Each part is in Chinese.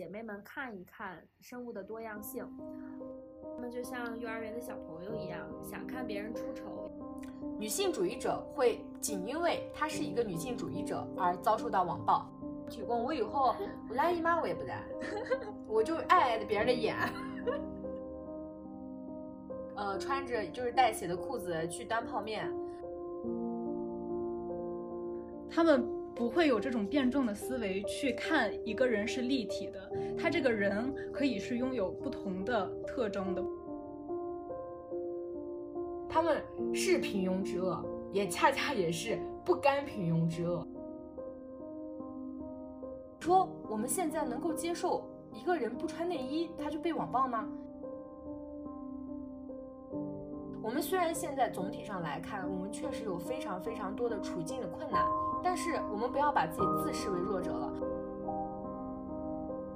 姐妹们看一看生物的多样性。他们就像幼儿园的小朋友一样，想看别人出丑。女性主义者会仅因为她是一个女性主义者而遭受到网暴。提供我以后我来姨妈我也不来，我就爱别人的眼。呃，穿着就是带血的裤子去端泡面。他们不会有这种辩证的思维去看一个人是立体的，他这个人可以是拥有不同的特征的。他们是平庸之恶，也恰恰也是不甘平庸之恶。说我们现在能够接受一个人不穿内衣他就被网暴吗？我们虽然现在总体上来看，我们确实有非常非常多的处境的困难，但是我们不要把自己自视为弱者了。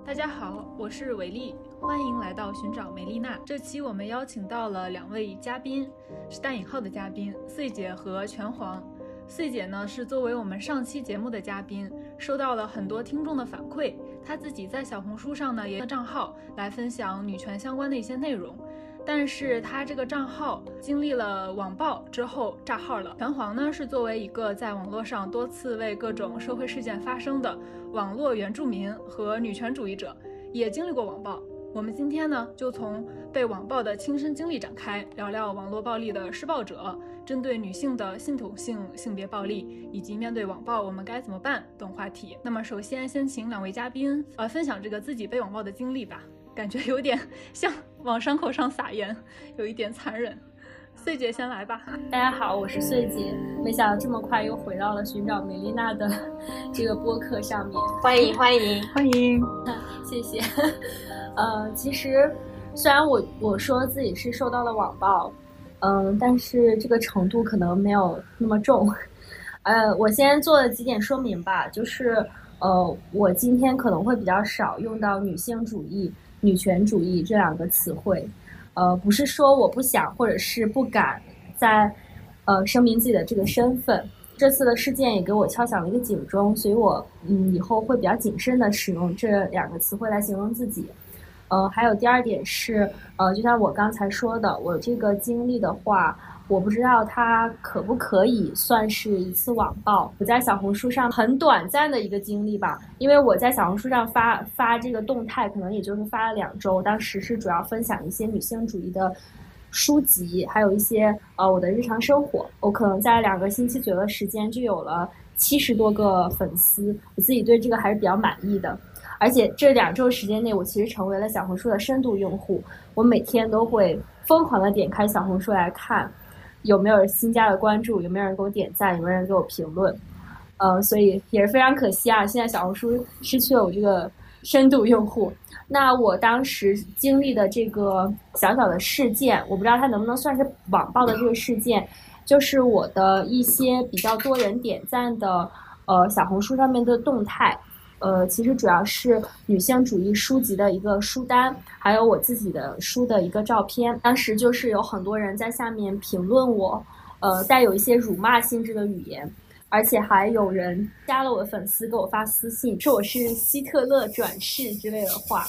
大家好，我是维丽，欢迎来到寻找梅丽娜。这期我们邀请到了两位嘉宾，是带引号的嘉宾，穗姐和拳皇。穗姐呢是作为我们上期节目的嘉宾，收到了很多听众的反馈，她自己在小红书上呢也有账号来分享女权相关的一些内容。但是他这个账号经历了网暴之后炸号了。拳皇呢是作为一个在网络上多次为各种社会事件发声的网络原住民和女权主义者，也经历过网暴。我们今天呢就从被网暴的亲身经历展开，聊聊网络暴力的施暴者，针对女性的系统性性别暴力，以及面对网暴我们该怎么办等话题。那么首先先请两位嘉宾呃分享这个自己被网暴的经历吧。感觉有点 像往伤口上撒盐，有一点残忍。穗姐先来吧。大家好，我是穗姐。没想到这么快又回到了寻找梅丽娜的 这个播客上面，欢迎欢迎欢迎，谢谢。呃，其实虽然我我说自己是受到了网暴，嗯，但是这个程度可能没有那么重。呃，我先做几点说明吧，就是呃，我今天可能会比较少用到女性主义。女权主义这两个词汇，呃，不是说我不想或者是不敢在，呃，声明自己的这个身份。这次的事件也给我敲响了一个警钟，所以我嗯以后会比较谨慎的使用这两个词汇来形容自己。呃，还有第二点是，呃，就像我刚才说的，我这个经历的话。我不知道它可不可以算是一次网暴。我在小红书上很短暂的一个经历吧，因为我在小红书上发发这个动态，可能也就是发了两周。当时是主要分享一些女性主义的书籍，还有一些呃我的日常生活。我可能在两个星期左右的时间就有了七十多个粉丝，我自己对这个还是比较满意的。而且这两周时间内，我其实成为了小红书的深度用户，我每天都会疯狂的点开小红书来看。有没有新加的关注？有没有人给我点赞？有没有人给我评论？呃，所以也是非常可惜啊！现在小红书失去了我这个深度用户。那我当时经历的这个小小的事件，我不知道它能不能算是网暴的这个事件，就是我的一些比较多人点赞的呃小红书上面的动态。呃，其实主要是女性主义书籍的一个书单，还有我自己的书的一个照片。当时就是有很多人在下面评论我，呃，带有一些辱骂性质的语言，而且还有人加了我的粉丝给我发私信，说我是希特勒转世之类的话。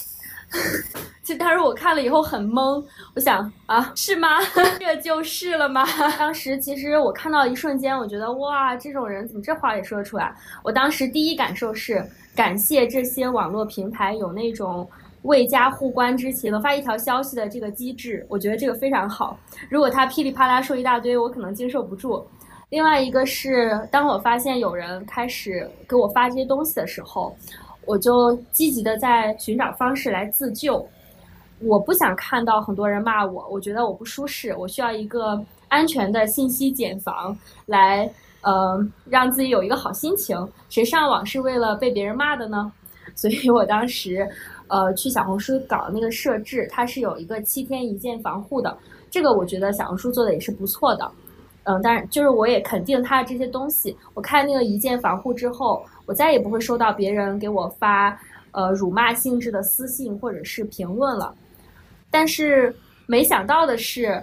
其实当时我看了以后很懵，我想啊，是吗？这就是了吗？当时其实我看到一瞬间，我觉得哇，这种人怎么这话也说得出来？我当时第一感受是感谢这些网络平台有那种未加互关之前能发一条消息的这个机制，我觉得这个非常好。如果他噼里啪啦说一大堆，我可能经受不住。另外一个是，当我发现有人开始给我发这些东西的时候。我就积极的在寻找方式来自救，我不想看到很多人骂我，我觉得我不舒适，我需要一个安全的信息茧房来，呃，让自己有一个好心情。谁上网是为了被别人骂的呢？所以我当时，呃，去小红书搞那个设置，它是有一个七天一键防护的，这个我觉得小红书做的也是不错的。嗯，但是就是我也肯定它的这些东西。我看那个一键防护之后，我再也不会收到别人给我发呃辱骂性质的私信或者是评论了。但是没想到的是，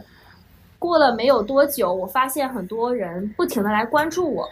过了没有多久，我发现很多人不停的来关注我，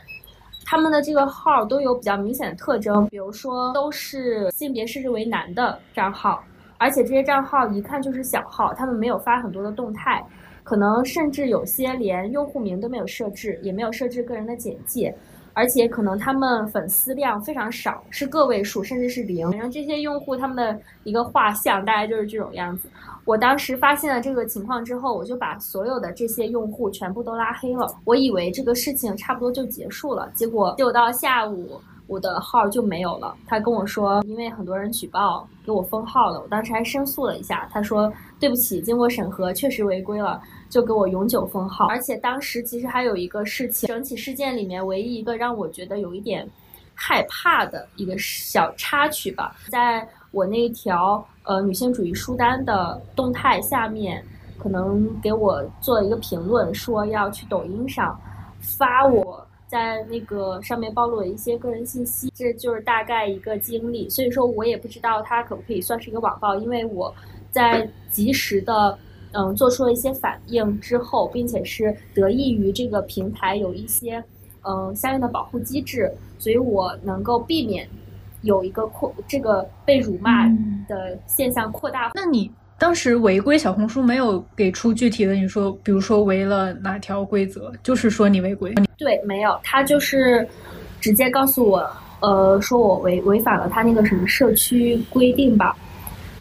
他们的这个号都有比较明显的特征，比如说都是性别设置为男的账号，而且这些账号一看就是小号，他们没有发很多的动态，可能甚至有些连用户名都没有设置，也没有设置个人的简介。而且可能他们粉丝量非常少，是个位数，甚至是零。然后这些用户他们的一个画像大概就是这种样子。我当时发现了这个情况之后，我就把所有的这些用户全部都拉黑了。我以为这个事情差不多就结束了，结果就到下午。我的号就没有了。他跟我说，因为很多人举报给我封号了。我当时还申诉了一下，他说对不起，经过审核确实违规了，就给我永久封号。而且当时其实还有一个事情，整起事件里面唯一一个让我觉得有一点害怕的一个小插曲吧，在我那条呃女性主义书单的动态下面，可能给我做了一个评论，说要去抖音上发我。在那个上面暴露了一些个人信息，这就是大概一个经历。所以说我也不知道它可不可以算是一个网暴，因为我在及时的嗯做出了一些反应之后，并且是得益于这个平台有一些嗯相应的保护机制，所以我能够避免有一个扩这个被辱骂的现象扩大。那你？当时违规，小红书没有给出具体的，你说，比如说违了哪条规则，就是说你违规。对，没有，他就是直接告诉我，呃，说我违违反了他那个什么社区规定吧。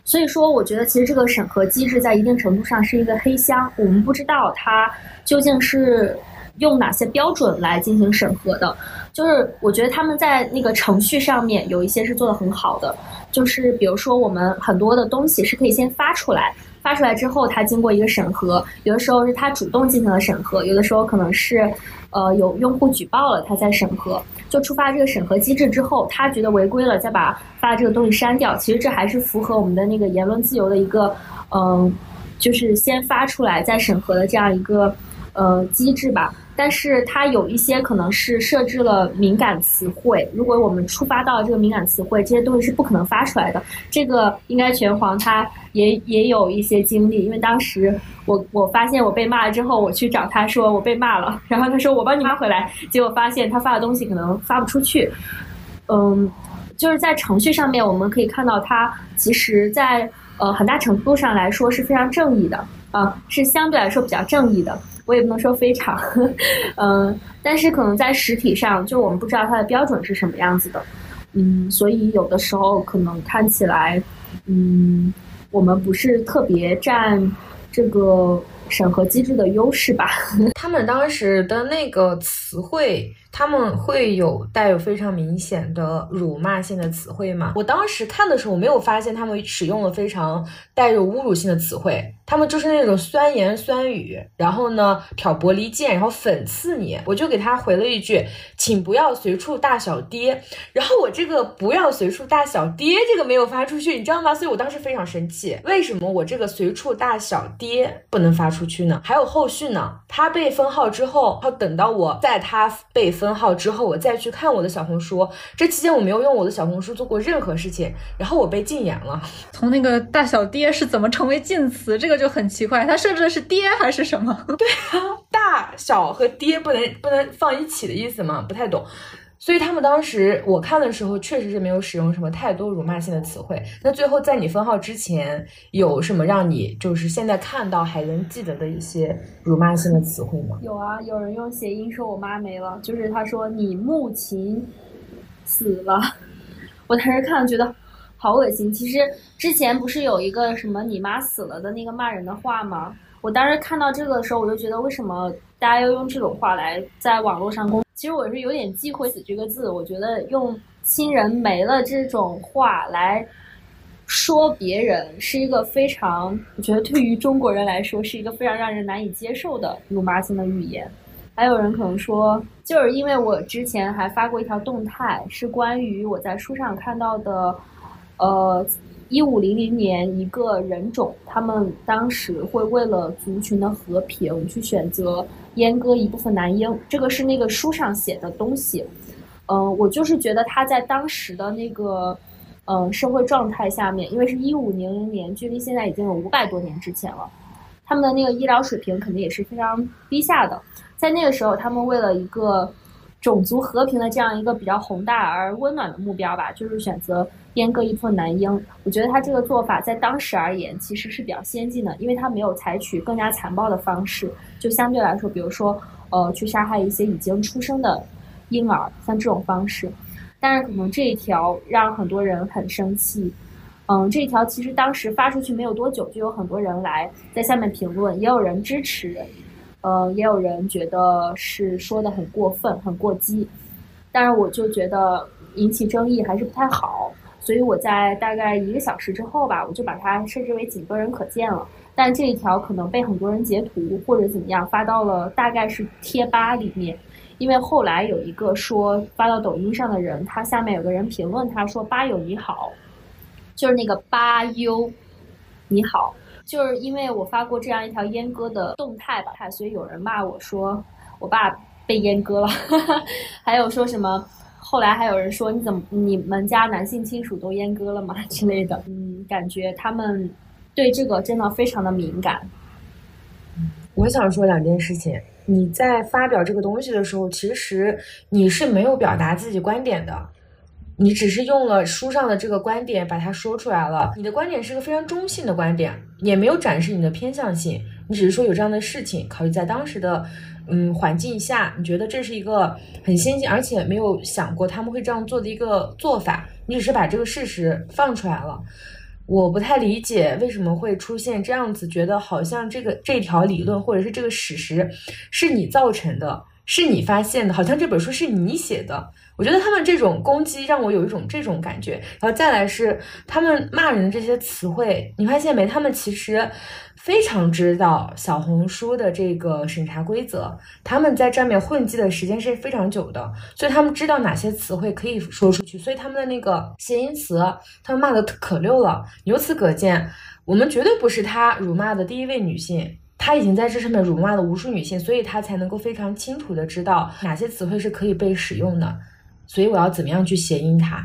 所以说，我觉得其实这个审核机制在一定程度上是一个黑箱，我们不知道它究竟是用哪些标准来进行审核的。就是我觉得他们在那个程序上面有一些是做的很好的。就是比如说，我们很多的东西是可以先发出来，发出来之后，它经过一个审核，有的时候是他主动进行了审核，有的时候可能是，呃，有用户举报了，他在审核，就触发这个审核机制之后，他觉得违规了，再把发的这个东西删掉。其实这还是符合我们的那个言论自由的一个，嗯，就是先发出来再审核的这样一个，呃，机制吧。但是它有一些可能是设置了敏感词汇，如果我们触发到这个敏感词汇，这些东西是不可能发出来的。这个应该拳皇他也也有一些经历，因为当时我我发现我被骂了之后，我去找他说我被骂了，然后他说我帮你发回来，结果发现他发的东西可能发不出去。嗯，就是在程序上面我们可以看到，它其实在呃很大程度上来说是非常正义的啊，是相对来说比较正义的。我也不能说非常，嗯，但是可能在实体上，就我们不知道它的标准是什么样子的，嗯，所以有的时候可能看起来，嗯，我们不是特别占这个审核机制的优势吧？他们当时的那个词汇。他们会有带有非常明显的辱骂性的词汇吗？我当时看的时候，我没有发现他们使用了非常带有侮辱性的词汇，他们就是那种酸言酸语，然后呢挑拨离间，然后讽刺你。我就给他回了一句，请不要随处大小爹。然后我这个不要随处大小爹这个没有发出去，你知道吗？所以我当时非常生气，为什么我这个随处大小爹不能发出去呢？还有后续呢？他被封号之后，要等到我在他被。分号之后，我再去看我的小红书。这期间我没有用我的小红书做过任何事情，然后我被禁言了。从那个大小爹是怎么成为禁词？这个就很奇怪。他设置的是爹还是什么？对啊，大小和爹不能不能放一起的意思吗？不太懂。所以他们当时我看的时候，确实是没有使用什么太多辱骂性的词汇。那最后在你封号之前，有什么让你就是现在看到还能记得的一些辱骂性的词汇吗？有啊，有人用谐音说我妈没了，就是他说你母亲死了。我当时看了觉得好恶心。其实之前不是有一个什么你妈死了的那个骂人的话吗？我当时看到这个的时候，我就觉得为什么大家要用这种话来在网络上公？其实我是有点忌讳“死”这个字，我觉得用亲人没了这种话来说别人，是一个非常，我觉得对于中国人来说是一个非常让人难以接受的辱骂性的语言。还有人可能说，就是因为我之前还发过一条动态，是关于我在书上看到的，呃，一五零零年一个人种，他们当时会为了族群的和平去选择。阉割一部分男婴，这个是那个书上写的东西。嗯，我就是觉得他在当时的那个嗯社会状态下面，因为是一五零零年，距离现在已经有五百多年之前了，他们的那个医疗水平肯定也是非常低下的。在那个时候，他们为了一个种族和平的这样一个比较宏大而温暖的目标吧，就是选择阉割一部分男婴。我觉得他这个做法在当时而言其实是比较先进的，因为他没有采取更加残暴的方式，就相对来说，比如说呃去杀害一些已经出生的婴儿，像这种方式。但是可能这一条让很多人很生气。嗯，这一条其实当时发出去没有多久，就有很多人来在下面评论，也有人支持。呃，也有人觉得是说的很过分、很过激，但是我就觉得引起争议还是不太好，所以我在大概一个小时之后吧，我就把它设置为仅个人可见了。但这一条可能被很多人截图或者怎么样发到了大概是贴吧里面，因为后来有一个说发到抖音上的人，他下面有个人评论他说：“吧友你好，就是那个吧优，你好。”就是因为我发过这样一条阉割的动态吧，所以有人骂我说我爸被阉割了，还有说什么，后来还有人说你怎么你们家男性亲属都阉割了吗 之类的，嗯，感觉他们对这个真的非常的敏感。我想说两件事情，你在发表这个东西的时候，其实你是没有表达自己观点的。你只是用了书上的这个观点把它说出来了，你的观点是个非常中性的观点，也没有展示你的偏向性，你只是说有这样的事情，考虑在当时的嗯环境下，你觉得这是一个很先进，而且没有想过他们会这样做的一个做法，你只是把这个事实放出来了。我不太理解为什么会出现这样子，觉得好像这个这条理论或者是这个史实是你造成的，是你发现的，好像这本书是你写的。我觉得他们这种攻击让我有一种这种感觉，然后再来是他们骂人的这些词汇，你发现没？他们其实非常知道小红书的这个审查规则，他们在上面混迹的时间是非常久的，所以他们知道哪些词汇可以说出去，所以他们的那个谐音词，他们骂的可溜了。由此可见，我们绝对不是他辱骂的第一位女性，他已经在这上面辱骂了无数女性，所以他才能够非常清楚的知道哪些词汇是可以被使用的。所以我要怎么样去谐音它？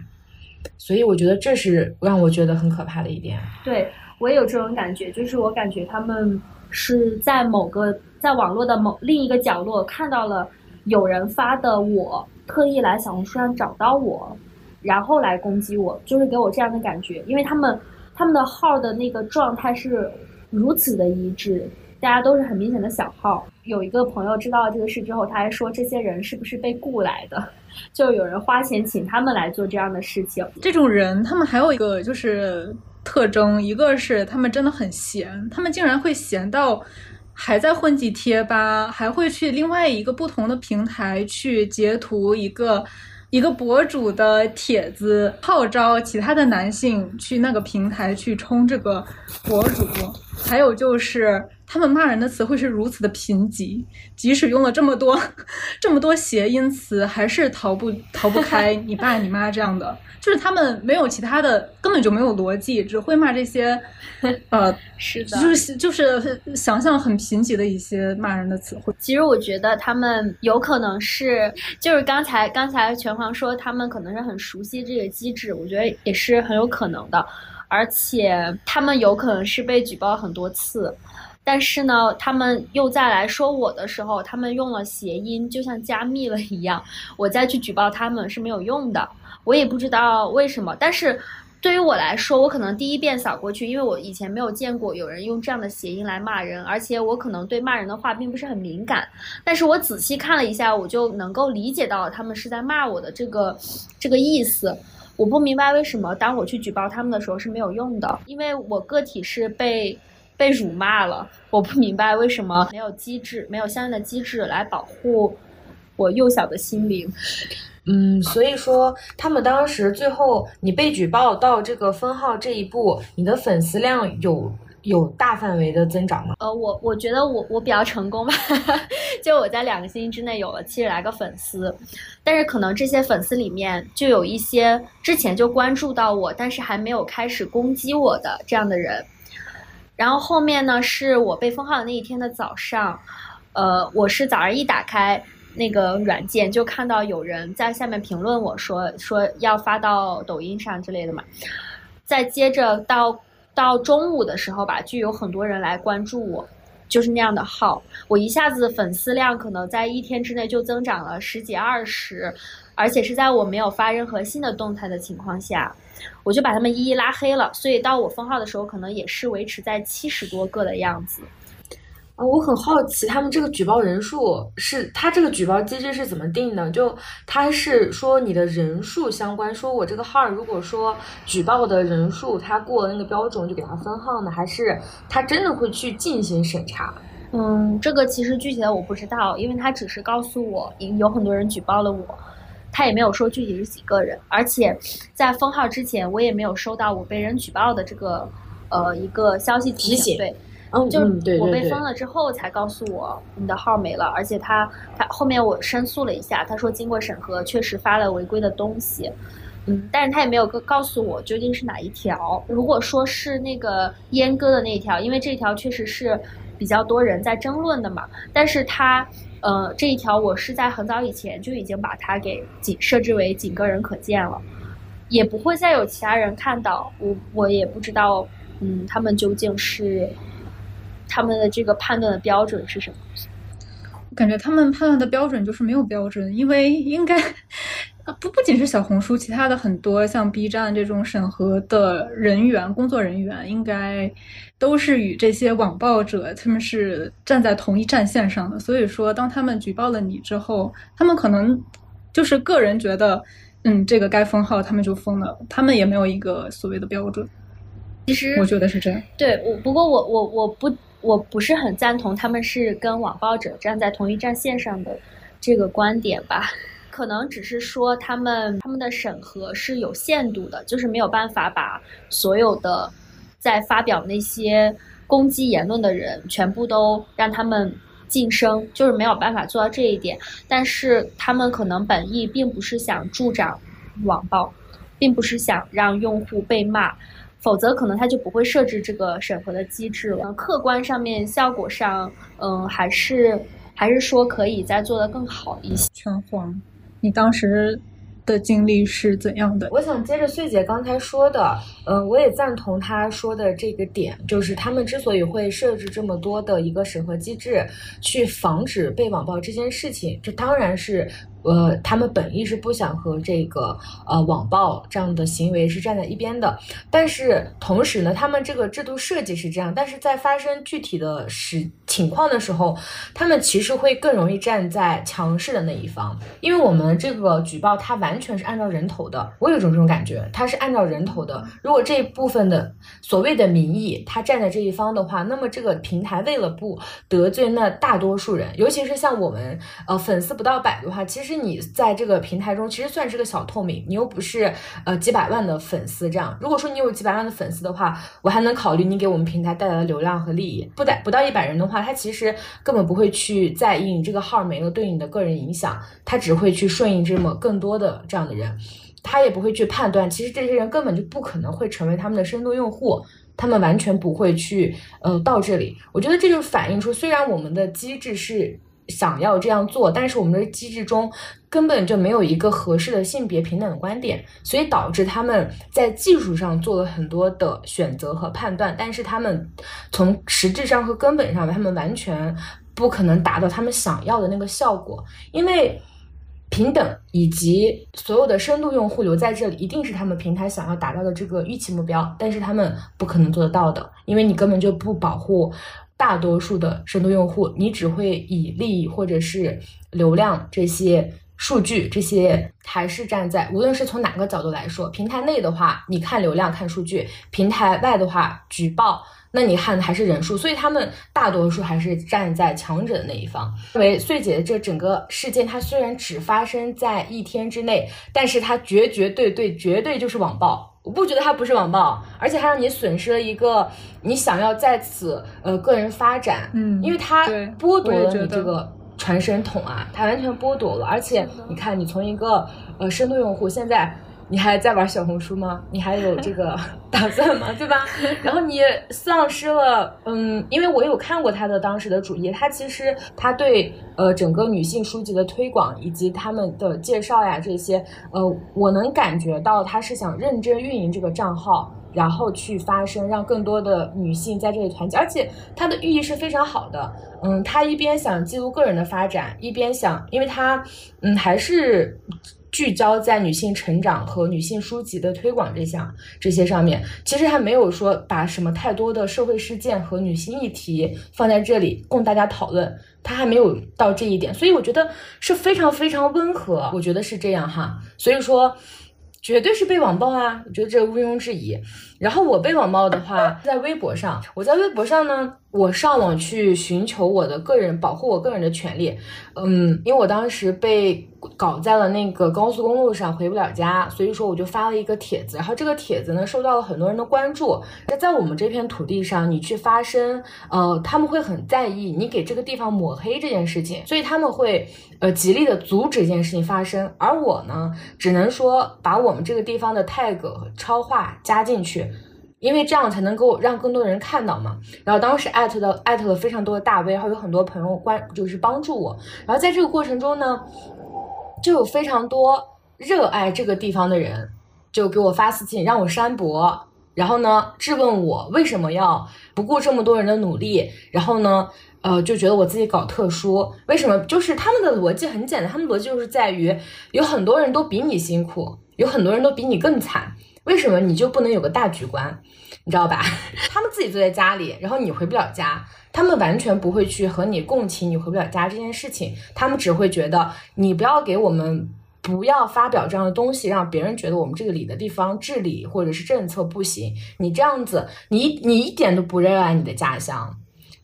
所以我觉得这是让我觉得很可怕的一点。对我也有这种感觉，就是我感觉他们是在某个在网络的某另一个角落看到了有人发的，我特意来小红书上找到我，然后来攻击我，就是给我这样的感觉。因为他们他们的号的那个状态是如此的一致，大家都是很明显的小号。有一个朋友知道了这个事之后，他还说这些人是不是被雇来的？就有人花钱请他们来做这样的事情。这种人，他们还有一个就是特征，一个是他们真的很闲，他们竟然会闲到还在混迹贴吧，还会去另外一个不同的平台去截图一个一个博主的帖子，号召其他的男性去那个平台去冲这个博主。还有就是。他们骂人的词汇是如此的贫瘠，即使用了这么多这么多谐音词，还是逃不逃不开你爸你妈这样的。就是他们没有其他的，根本就没有逻辑，只会骂这些，呃，是的，就是就是想象很贫瘠的一些骂人的词汇。其实我觉得他们有可能是，就是刚才刚才拳皇说他们可能是很熟悉这个机制，我觉得也是很有可能的，而且他们有可能是被举报很多次。但是呢，他们又再来说我的时候，他们用了谐音，就像加密了一样。我再去举报他们是没有用的，我也不知道为什么。但是对于我来说，我可能第一遍扫过去，因为我以前没有见过有人用这样的谐音来骂人，而且我可能对骂人的话并不是很敏感。但是我仔细看了一下，我就能够理解到他们是在骂我的这个这个意思。我不明白为什么当我去举报他们的时候是没有用的，因为我个体是被。被辱骂了，我不明白为什么没有机制，没有相应的机制来保护我幼小的心灵。嗯，所以说他们当时最后你被举报到这个封号这一步，你的粉丝量有有大范围的增长吗？呃，我我觉得我我比较成功吧，就我在两个星期之内有了七十来个粉丝，但是可能这些粉丝里面就有一些之前就关注到我，但是还没有开始攻击我的这样的人。然后后面呢，是我被封号的那一天的早上，呃，我是早上一打开那个软件，就看到有人在下面评论我说说要发到抖音上之类的嘛。再接着到到中午的时候吧，就有很多人来关注我。就是那样的号，我一下子粉丝量可能在一天之内就增长了十几二十，而且是在我没有发任何新的动态的情况下，我就把他们一一拉黑了。所以到我封号的时候，可能也是维持在七十多个的样子。啊，我很好奇，他们这个举报人数是他这个举报机制是怎么定的？就他是说你的人数相关，说我这个号如果说举报的人数他过了那个标准，就给他分号呢？还是他真的会去进行审查？嗯，这个其实具体的我不知道，因为他只是告诉我有很多人举报了我，他也没有说具体是几个人，而且在封号之前，我也没有收到我被人举报的这个呃一个消息提醒。对。就是我被封了之后才告诉我你的号没了，而且他他后面我申诉了一下，他说经过审核确实发了违规的东西，嗯，但是他也没有告告诉我究竟是哪一条。如果说是那个阉割的那一条，因为这条确实是比较多人在争论的嘛，但是他呃这一条我是在很早以前就已经把它给仅设置为仅个人可见了，也不会再有其他人看到。我我也不知道，嗯，他们究竟是。他们的这个判断的标准是什么？我感觉他们判断的标准就是没有标准，因为应该不不仅是小红书，其他的很多像 B 站这种审核的人员、工作人员，应该都是与这些网暴者他们是站在同一战线上的。所以说，当他们举报了你之后，他们可能就是个人觉得，嗯，这个该封号，他们就封了，他们也没有一个所谓的标准。其实我觉得是这样。对，我不过我我我不。我不是很赞同他们是跟网暴者站在同一战线上的这个观点吧，可能只是说他们他们的审核是有限度的，就是没有办法把所有的在发表那些攻击言论的人全部都让他们晋升，就是没有办法做到这一点。但是他们可能本意并不是想助长网暴，并不是想让用户被骂。否则，可能他就不会设置这个审核的机制了。客观上面，效果上，嗯，还是还是说可以再做得更好一些。全黄，你当时的经历是怎样的？我想接着穗姐刚才说的，嗯，我也赞同他说的这个点，就是他们之所以会设置这么多的一个审核机制，去防止被网暴这件事情，这当然是。呃，他们本意是不想和这个呃网暴这样的行为是站在一边的，但是同时呢，他们这个制度设计是这样，但是在发生具体的实情况的时候，他们其实会更容易站在强势的那一方，因为我们这个举报它完全是按照人头的，我有种这种感觉，它是按照人头的。如果这部分的所谓的民意他站在这一方的话，那么这个平台为了不得罪那大多数人，尤其是像我们呃粉丝不到百的话，其实。你在这个平台中其实算是个小透明，你又不是呃几百万的粉丝这样。如果说你有几百万的粉丝的话，我还能考虑你给我们平台带来的流量和利益。不带不到一百人的话，他其实根本不会去在意你这个号没了对你的个人影响，他只会去顺应这么更多的这样的人，他也不会去判断，其实这些人根本就不可能会成为他们的深度用户，他们完全不会去呃到这里。我觉得这就反映出，虽然我们的机制是。想要这样做，但是我们的机制中根本就没有一个合适的性别平等的观点，所以导致他们在技术上做了很多的选择和判断，但是他们从实质上和根本上，他们完全不可能达到他们想要的那个效果。因为平等以及所有的深度用户留在这里，一定是他们平台想要达到的这个预期目标，但是他们不可能做得到的，因为你根本就不保护。大多数的深度用户，你只会以利益或者是流量这些数据，这些还是站在无论是从哪个角度来说，平台内的话，你看流量看数据；平台外的话，举报，那你看的还是人数。所以他们大多数还是站在强者的那一方。因为穗姐的这整个事件，它虽然只发生在一天之内，但是它绝绝对对绝对就是网暴。我不觉得它不是网暴，而且它让你损失了一个你想要在此呃个人发展，嗯，因为它剥夺了你这个传声筒啊，它完全剥夺了，而且你看你从一个呃深度用户现在。你还在玩小红书吗？你还有这个 打算吗？对吧？然后你丧失了，嗯，因为我有看过他的当时的主页，他其实他对呃整个女性书籍的推广以及他们的介绍呀这些，呃，我能感觉到他是想认真运营这个账号。然后去发声，让更多的女性在这里团结，而且它的寓意是非常好的。嗯，他一边想记录个人的发展，一边想，因为他嗯还是聚焦在女性成长和女性书籍的推广这项这些上面，其实还没有说把什么太多的社会事件和女性议题放在这里供大家讨论，他还没有到这一点，所以我觉得是非常非常温和，我觉得是这样哈，所以说。绝对是被网暴啊！我觉得这毋庸置疑。然后我被网暴的话，在微博上，我在微博上呢。我上网去寻求我的个人保护我个人的权利，嗯，因为我当时被搞在了那个高速公路上回不了家，所以说我就发了一个帖子，然后这个帖子呢受到了很多人的关注。那在我们这片土地上，你去发声，呃，他们会很在意你给这个地方抹黑这件事情，所以他们会呃极力的阻止这件事情发生。而我呢，只能说把我们这个地方的 tag 超话加进去。因为这样才能够让更多的人看到嘛。然后当时艾特的艾特了非常多的大 V，然后有很多朋友关就是帮助我。然后在这个过程中呢，就有非常多热爱这个地方的人就给我发私信让我删博，然后呢质问我为什么要不顾这么多人的努力，然后呢呃就觉得我自己搞特殊，为什么？就是他们的逻辑很简单，他们逻辑就是在于有很多人都比你辛苦，有很多人都比你更惨。为什么你就不能有个大局观，你知道吧？他们自己坐在家里，然后你回不了家，他们完全不会去和你共情你回不了家这件事情，他们只会觉得你不要给我们不要发表这样的东西，让别人觉得我们这个里的地方治理或者是政策不行。你这样子，你你一点都不热爱你的家乡，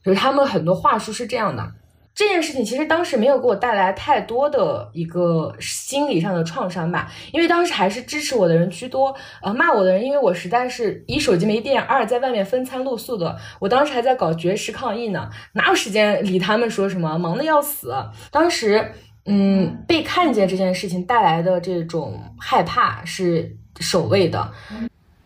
就是他们很多话术是这样的。这件事情其实当时没有给我带来太多的一个心理上的创伤吧，因为当时还是支持我的人居多，呃，骂我的人，因为我实在是一手机没电，二在外面风餐露宿的，我当时还在搞绝食抗议呢，哪有时间理他们说什么，忙的要死。当时，嗯，被看见这件事情带来的这种害怕是首位的。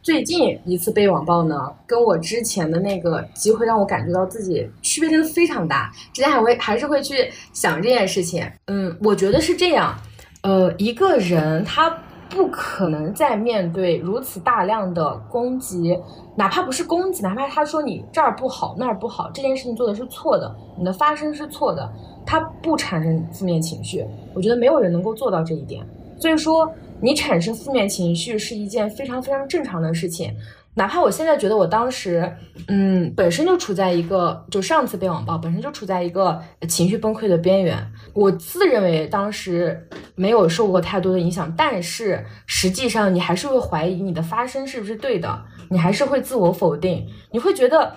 最近一次被网暴呢，跟我之前的那个机会让我感觉到自己区别真的非常大。之前还会还是会去想这件事情，嗯，我觉得是这样，呃，一个人他不可能在面对如此大量的攻击，哪怕不是攻击，哪怕他说你这儿不好那儿不好，这件事情做的是错的，你的发声是错的，他不产生负面情绪，我觉得没有人能够做到这一点。所以说。你产生负面情绪是一件非常非常正常的事情，哪怕我现在觉得我当时，嗯，本身就处在一个，就上次被网暴，本身就处在一个情绪崩溃的边缘。我自认为当时没有受过太多的影响，但是实际上你还是会怀疑你的发声是不是对的，你还是会自我否定，你会觉得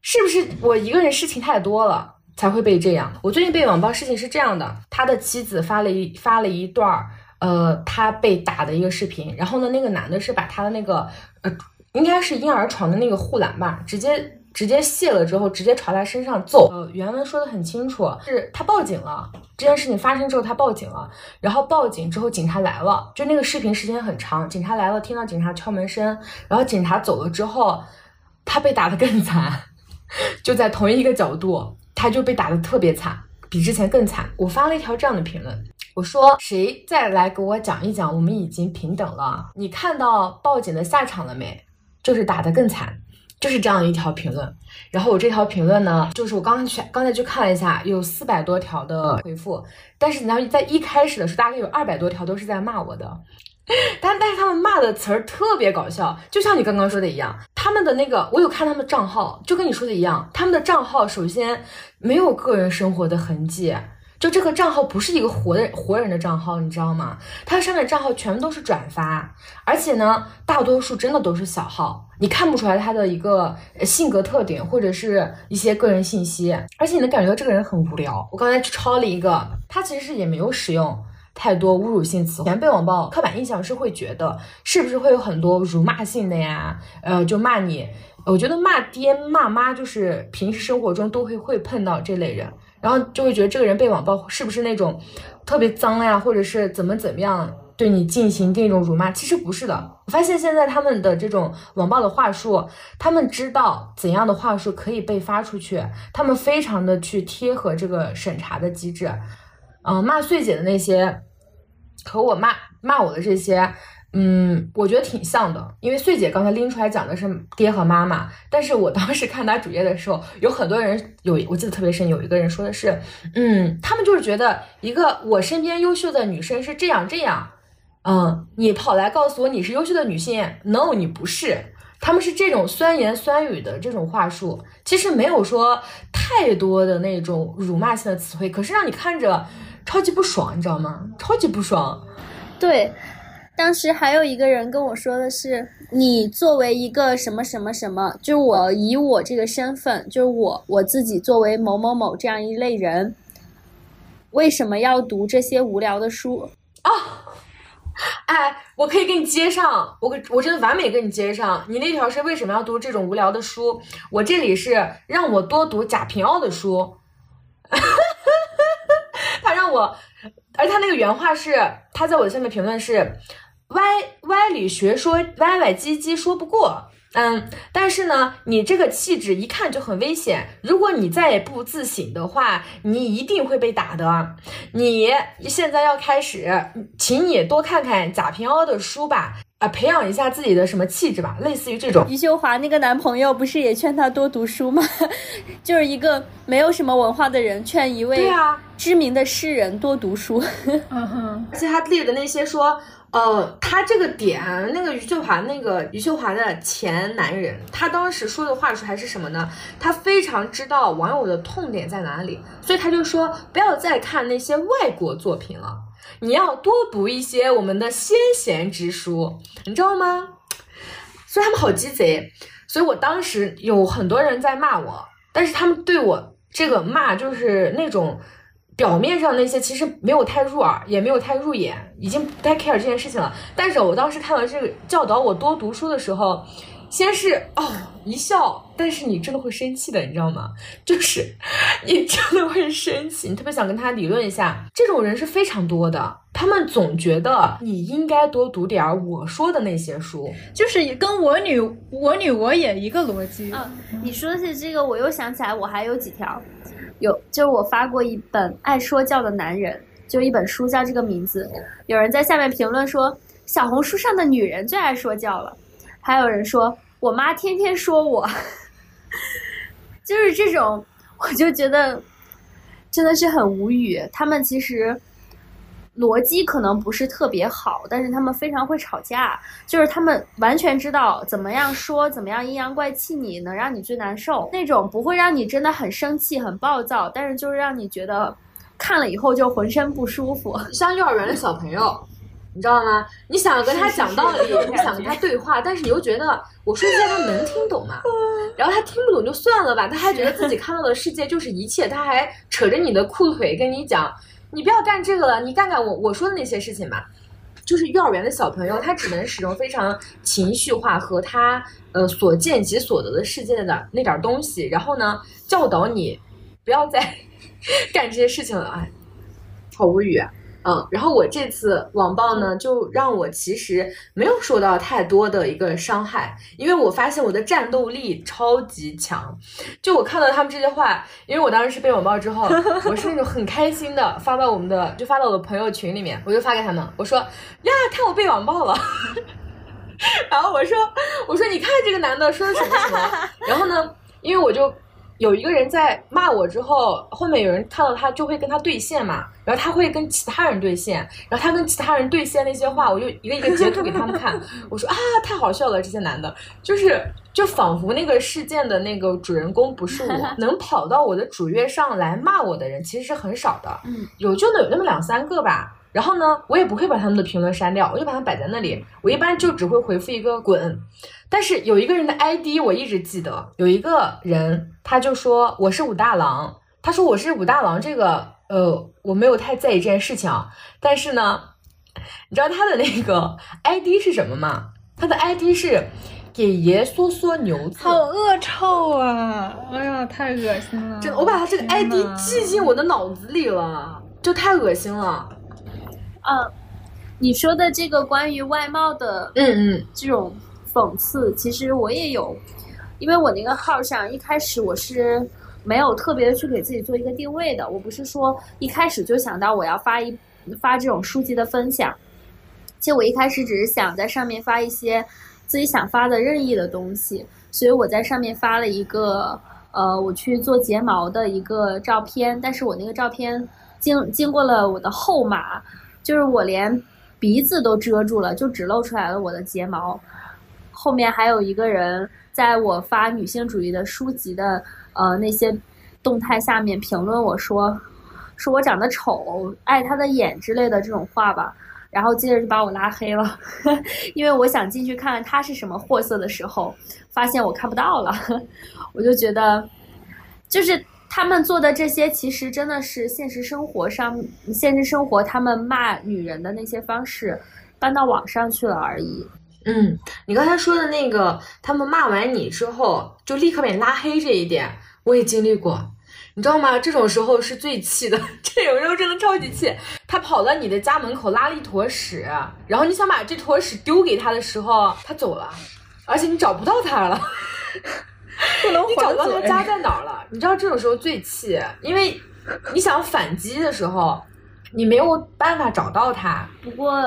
是不是我一个人事情太多了才会被这样。我最近被网暴事情是这样的，他的妻子发了一发了一段儿。呃，他被打的一个视频，然后呢，那个男的是把他的那个呃，应该是婴儿床的那个护栏吧，直接直接卸了之后，直接朝他身上揍。呃，原文说的很清楚，是他报警了。这件事情发生之后，他报警了，然后报警之后，警察来了，就那个视频时间很长，警察来了，听到警察敲门声，然后警察走了之后，他被打的更惨，就在同一个角度，他就被打的特别惨，比之前更惨。我发了一条这样的评论。我说谁再来给我讲一讲，我们已经平等了。你看到报警的下场了没？就是打得更惨，就是这样一条评论。然后我这条评论呢，就是我刚刚去刚才去看了一下，有四百多条的回复，但是你要在一开始的时候，大概有二百多条都是在骂我的。但但是他们骂的词儿特别搞笑，就像你刚刚说的一样，他们的那个我有看他们的账号，就跟你说的一样，他们的账号首先没有个人生活的痕迹。就这个账号不是一个活的活人的账号，你知道吗？它上面账号全部都是转发，而且呢，大多数真的都是小号，你看不出来他的一个性格特点或者是一些个人信息，而且你能感觉到这个人很无聊。我刚才去抄了一个，他其实是也没有使用太多侮辱性词。以前被网暴，刻板印象是会觉得是不是会有很多辱骂性的呀？呃，就骂你，我觉得骂爹骂妈就是平时生活中都会会碰到这类人。然后就会觉得这个人被网暴是不是那种特别脏呀，或者是怎么怎么样对你进行这种辱骂？其实不是的。我发现现在他们的这种网暴的话术，他们知道怎样的话术可以被发出去，他们非常的去贴合这个审查的机制。嗯，骂穗姐的那些和我骂骂我的这些，嗯，我觉得挺像的，因为穗姐刚才拎出来讲的是爹和妈妈，但是我当时看她主页的时候，有很多人有，我记得特别深，有一个人说的是，嗯，他们就是觉得一个我身边优秀的女生是这样这样，嗯，你跑来告诉我你是优秀的女性，no，你不是，他们是这种酸言酸语的这种话术，其实没有说太多的那种辱骂性的词汇，可是让你看着超级不爽，你知道吗？超级不爽，对。当时还有一个人跟我说的是，你作为一个什么什么什么，就是我以我这个身份，就是我我自己作为某某某这样一类人，为什么要读这些无聊的书啊？哎，我可以给你接上，我我真的完美跟你接上。你那条是为什么要读这种无聊的书？我这里是让我多读贾平凹的书，他让我，而他那个原话是，他在我的下面评论是。歪歪理学说歪歪唧唧说不过，嗯，但是呢，你这个气质一看就很危险。如果你再不自省的话，你一定会被打的。你现在要开始，请你多看看贾平凹的书吧，啊，培养一下自己的什么气质吧，类似于这种。余秀华那个男朋友不是也劝她多读书吗？就是一个没有什么文化的人劝一位对啊知名的诗人多读书。嗯哼，而且他列的那些说。呃，他这个点，那个余秀华，那个余秀华的前男人，他当时说的话术还是什么呢？他非常知道网友的痛点在哪里，所以他就说不要再看那些外国作品了，你要多读一些我们的先贤之书，你知道吗？所以他们好鸡贼，所以我当时有很多人在骂我，但是他们对我这个骂就是那种。表面上那些其实没有太入耳，也没有太入眼，已经不太 care 这件事情了。但是我当时看到这个教导我多读书的时候，先是哦一笑，但是你真的会生气的，你知道吗？就是你真的会生气，你特别想跟他理论一下。这种人是非常多的，他们总觉得你应该多读点我说的那些书，就是跟我女我女我也一个逻辑。嗯，你说起这个，我又想起来，我还有几条。有，就是我发过一本《爱说教的男人》，就一本书叫这个名字。有人在下面评论说，小红书上的女人最爱说教了。还有人说我妈天天说我，就是这种，我就觉得真的是很无语。他们其实。逻辑可能不是特别好，但是他们非常会吵架，就是他们完全知道怎么样说，怎么样阴阳怪气你，能让你最难受。那种不会让你真的很生气、很暴躁，但是就是让你觉得看了以后就浑身不舒服。像幼儿园的小朋友，你知道吗？你想跟他讲道理，你想跟他对话，但是你又觉得我说这些他能听懂吗？然后他听不懂就算了吧，他还觉得自己看到的世界就是一切，他还扯着你的裤腿跟你讲。你不要干这个了，你干干我我说的那些事情吧。就是幼儿园的小朋友，他只能使用非常情绪化和他呃所见即所得的世界的那点东西，然后呢教导你不要再 干这些事情了。哎，好无语。嗯，然后我这次网暴呢，就让我其实没有受到太多的一个伤害，因为我发现我的战斗力超级强。就我看到他们这些话，因为我当时是被网暴之后，我是那种很开心的发到我们的，就发到我的朋友群里面，我就发给他们，我说呀，看我被网暴了。然后我说，我说你看这个男的说的什么什么。然后呢，因为我就。有一个人在骂我之后，后面有人看到他就会跟他对线嘛，然后他会跟其他人对线，然后他跟其他人对线那些话，我就一个一个截图给他们看。我说啊，太好笑了，这些男的，就是就仿佛那个事件的那个主人公不是我，能跑到我的主页上来骂我的人其实是很少的，嗯，有就有那么两三个吧。然后呢，我也不会把他们的评论删掉，我就把它摆在那里。我一般就只会回复一个滚。但是有一个人的 ID 我一直记得，有一个人他就说我是武大郎，他说我是武大郎，这个呃我没有太在意这件事情。但是呢，你知道他的那个 ID 是什么吗？他的 ID 是给爷嗦嗦牛子，好恶臭啊！哎呀，太恶心了！真的，我把他这个 ID 记进我的脑子里了，就太恶心了。嗯，你说的这个关于外貌的，嗯嗯，这种讽刺，其实我也有，因为我那个号上一开始我是没有特别的去给自己做一个定位的，我不是说一开始就想到我要发一发这种书籍的分享，其实我一开始只是想在上面发一些自己想发的任意的东西，所以我在上面发了一个呃我去做睫毛的一个照片，但是我那个照片经经过了我的后码，就是我连鼻子都遮住了，就只露出来了我的睫毛。后面还有一个人在我发女性主义的书籍的呃那些动态下面评论我说，说我长得丑，爱他的眼之类的这种话吧。然后接着就把我拉黑了，因为我想进去看看他是什么货色的时候，发现我看不到了，我就觉得，就是他们做的这些，其实真的是现实生活上，现实生活他们骂女人的那些方式搬到网上去了而已。嗯，你刚才说的那个，他们骂完你之后就立刻把你拉黑这一点，我也经历过。你知道吗？这种时候是最气的，这种时候真的超级气。他跑到你的家门口拉了一坨屎，然后你想把这坨屎丢给他的时候，他走了，而且你找不到他了，不能你找不到他家在哪儿了。你知道这种时候最气，因为你想反击的时候，你没有办法找到他。不过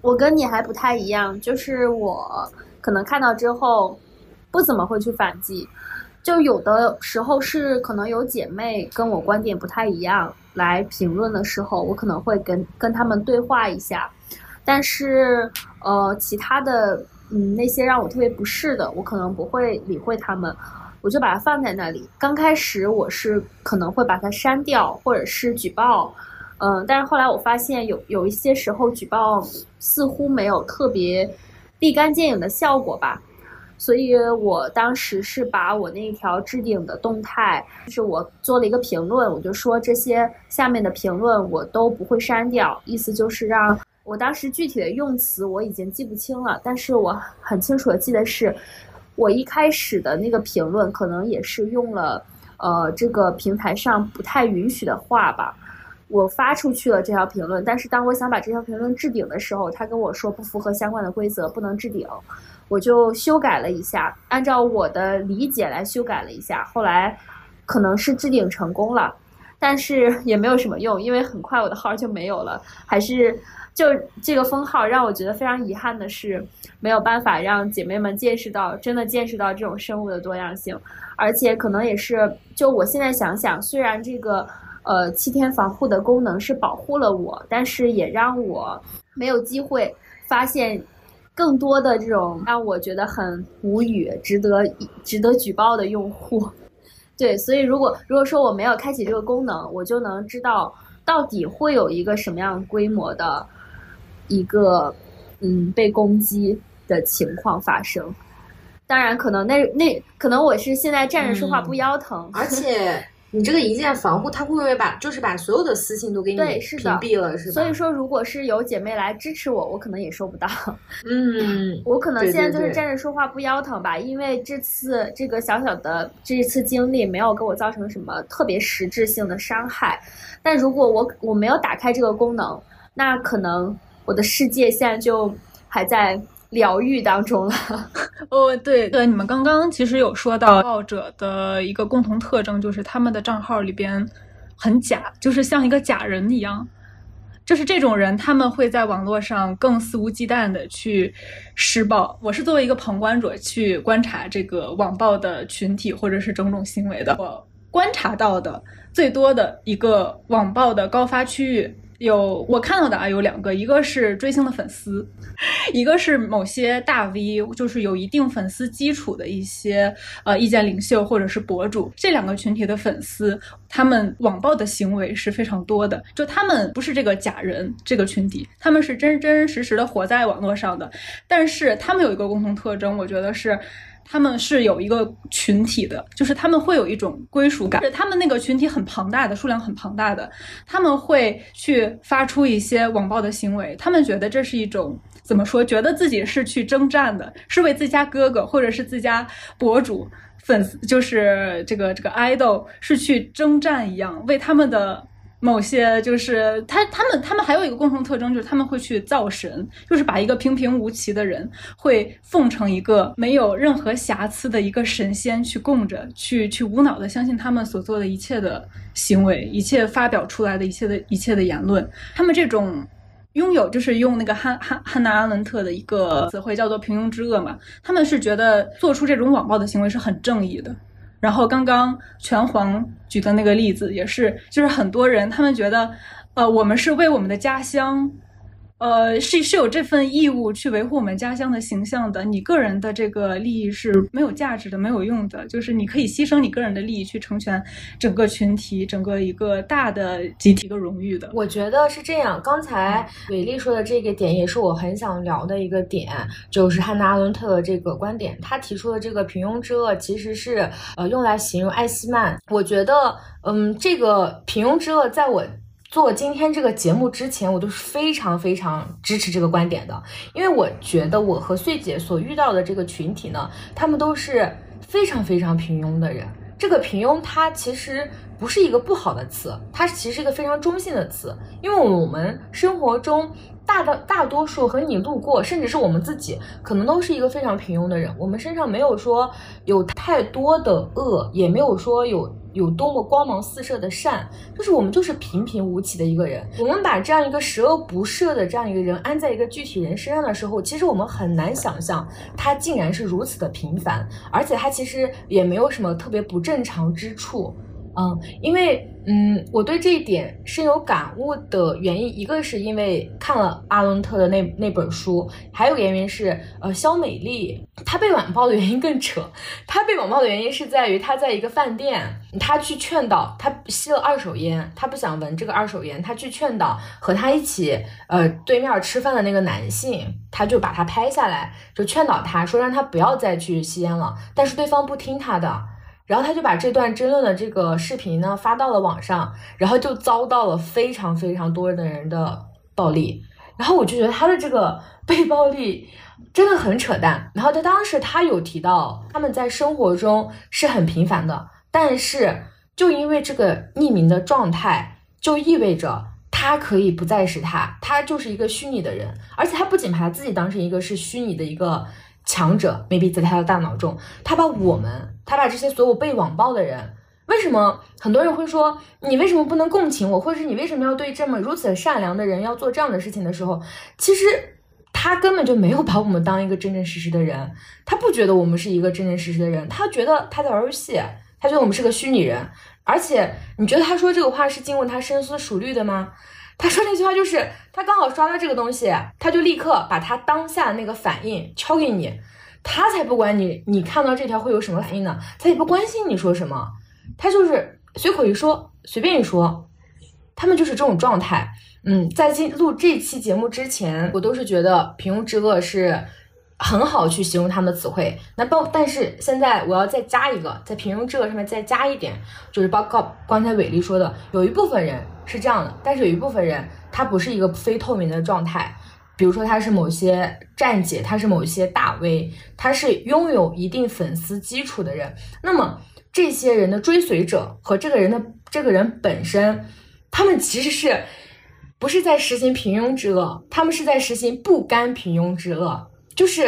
我跟你还不太一样，就是我可能看到之后不怎么会去反击。就有的时候是可能有姐妹跟我观点不太一样来评论的时候，我可能会跟跟他们对话一下，但是呃其他的嗯那些让我特别不适的，我可能不会理会他们，我就把它放在那里。刚开始我是可能会把它删掉或者是举报，嗯，但是后来我发现有有一些时候举报似乎没有特别立竿见影的效果吧。所以我当时是把我那条置顶的动态，就是我做了一个评论，我就说这些下面的评论我都不会删掉，意思就是让我当时具体的用词我已经记不清了，但是我很清楚的记得是，我一开始的那个评论可能也是用了呃这个平台上不太允许的话吧，我发出去了这条评论，但是当我想把这条评论置顶的时候，他跟我说不符合相关的规则，不能置顶。我就修改了一下，按照我的理解来修改了一下，后来可能是置顶成功了，但是也没有什么用，因为很快我的号就没有了。还是就这个封号让我觉得非常遗憾的是，没有办法让姐妹们见识到真的见识到这种生物的多样性，而且可能也是，就我现在想想，虽然这个呃七天防护的功能是保护了我，但是也让我没有机会发现。更多的这种让我觉得很无语、值得值得举报的用户，对，所以如果如果说我没有开启这个功能，我就能知道到底会有一个什么样规模的一个嗯被攻击的情况发生。当然，可能那那可能我是现在站着说话不腰疼，而且。你这个一键防护，它会不会把就是把所有的私信都给你屏蔽了，是吧？所以说，如果是有姐妹来支持我，我可能也收不到。嗯，我可能现在就是站着说话不腰疼吧，因为这次这个小小的这一次经历没有给我造成什么特别实质性的伤害。但如果我我没有打开这个功能，那可能我的世界现在就还在。疗愈当中了，哦，对对，你们刚刚其实有说到报者的一个共同特征，就是他们的账号里边很假，就是像一个假人一样。就是这种人，他们会在网络上更肆无忌惮的去施暴。我是作为一个旁观者去观察这个网暴的群体或者是种种行为的。我观察到的最多的一个网暴的高发区域。有我看到的啊，有两个，一个是追星的粉丝，一个是某些大 V，就是有一定粉丝基础的一些呃意见领袖或者是博主。这两个群体的粉丝，他们网暴的行为是非常多的。就他们不是这个假人这个群体，他们是真真实实的活在网络上的。但是他们有一个共同特征，我觉得是。他们是有一个群体的，就是他们会有一种归属感，他们那个群体很庞大的，数量很庞大的，他们会去发出一些网暴的行为，他们觉得这是一种怎么说？觉得自己是去征战的，是为自家哥哥或者是自家博主粉丝，就是这个这个 idol 是去征战一样，为他们的。某些就是他，他们，他们还有一个共同特征，就是他们会去造神，就是把一个平平无奇的人，会奉成一个没有任何瑕疵的一个神仙去供着，去去无脑的相信他们所做的一切的行为，一切发表出来的一切的一切的言论。他们这种拥有就是用那个汉汉汉娜阿伦特的一个词汇叫做平庸之恶嘛，他们是觉得做出这种网暴的行为是很正义的。然后刚刚拳皇举的那个例子也是，就是很多人他们觉得，呃，我们是为我们的家乡。呃，是是有这份义务去维护我们家乡的形象的。你个人的这个利益是没有价值的、没有用的。就是你可以牺牲你个人的利益去成全整个群体、整个一个大的集体的荣誉的。我觉得是这样。刚才伟丽说的这个点也是我很想聊的一个点，就是汉娜·阿伦特的这个观点。他提出的这个平庸之恶其实是呃用来形容艾希曼。我觉得，嗯，这个平庸之恶在我。做今天这个节目之前，我都是非常非常支持这个观点的，因为我觉得我和穗姐所遇到的这个群体呢，他们都是非常非常平庸的人。这个平庸它其实不是一个不好的词，它其实是一个非常中性的词，因为我们生活中大的大多数和你路过，甚至是我们自己，可能都是一个非常平庸的人。我们身上没有说有太多的恶，也没有说有。有多么光芒四射的善，就是我们就是平平无奇的一个人。我们把这样一个十恶不赦的这样一个人安在一个具体人身上的时候，其实我们很难想象他竟然是如此的平凡，而且他其实也没有什么特别不正常之处。嗯，因为嗯，我对这一点深有感悟的原因，一个是因为看了阿伦特的那那本书，还有个原因是，呃，肖美丽她被网暴的原因更扯。她被网暴的原因是在于她在一个饭店，她去劝导她吸了二手烟，她不想闻这个二手烟，她去劝导和她一起呃对面吃饭的那个男性，她就把他拍下来，就劝导他说让他不要再去吸烟了，但是对方不听他的。然后他就把这段争论的这个视频呢发到了网上，然后就遭到了非常非常多的人的暴力。然后我就觉得他的这个 被暴力真的很扯淡。然后他当时他有提到他们在生活中是很平凡的，但是就因为这个匿名的状态，就意味着他可以不再是他，他就是一个虚拟的人，而且他不仅把他自己当成一个是虚拟的一个。强者 maybe 在他的大脑中，他把我们，他把这些所有被网暴的人，为什么很多人会说你为什么不能共情我，或者是你为什么要对这么如此善良的人要做这样的事情的时候，其实他根本就没有把我们当一个真真实实的人，他不觉得我们是一个真真实实的人，他觉得他在玩游戏，他觉得我们是个虚拟人，而且你觉得他说这个话是经过他深思熟虑的吗？他说那句话就是，他刚好刷到这个东西，他就立刻把他当下的那个反应敲给你，他才不管你，你看到这条会有什么反应呢？他也不关心你说什么，他就是随口一说，随便一说，他们就是这种状态。嗯，在进录这期节目之前，我都是觉得平庸之恶是。很好去形容他们的词汇，那包但是现在我要再加一个，在平庸之恶上面再加一点，就是包括刚才伟丽说的，有一部分人是这样的，但是有一部分人他不是一个非透明的状态，比如说他是某些站姐，他是某些大 V，他是拥有一定粉丝基础的人，那么这些人的追随者和这个人的这个人本身，他们其实是不是在实行平庸之恶，他们是在实行不甘平庸之恶。就是，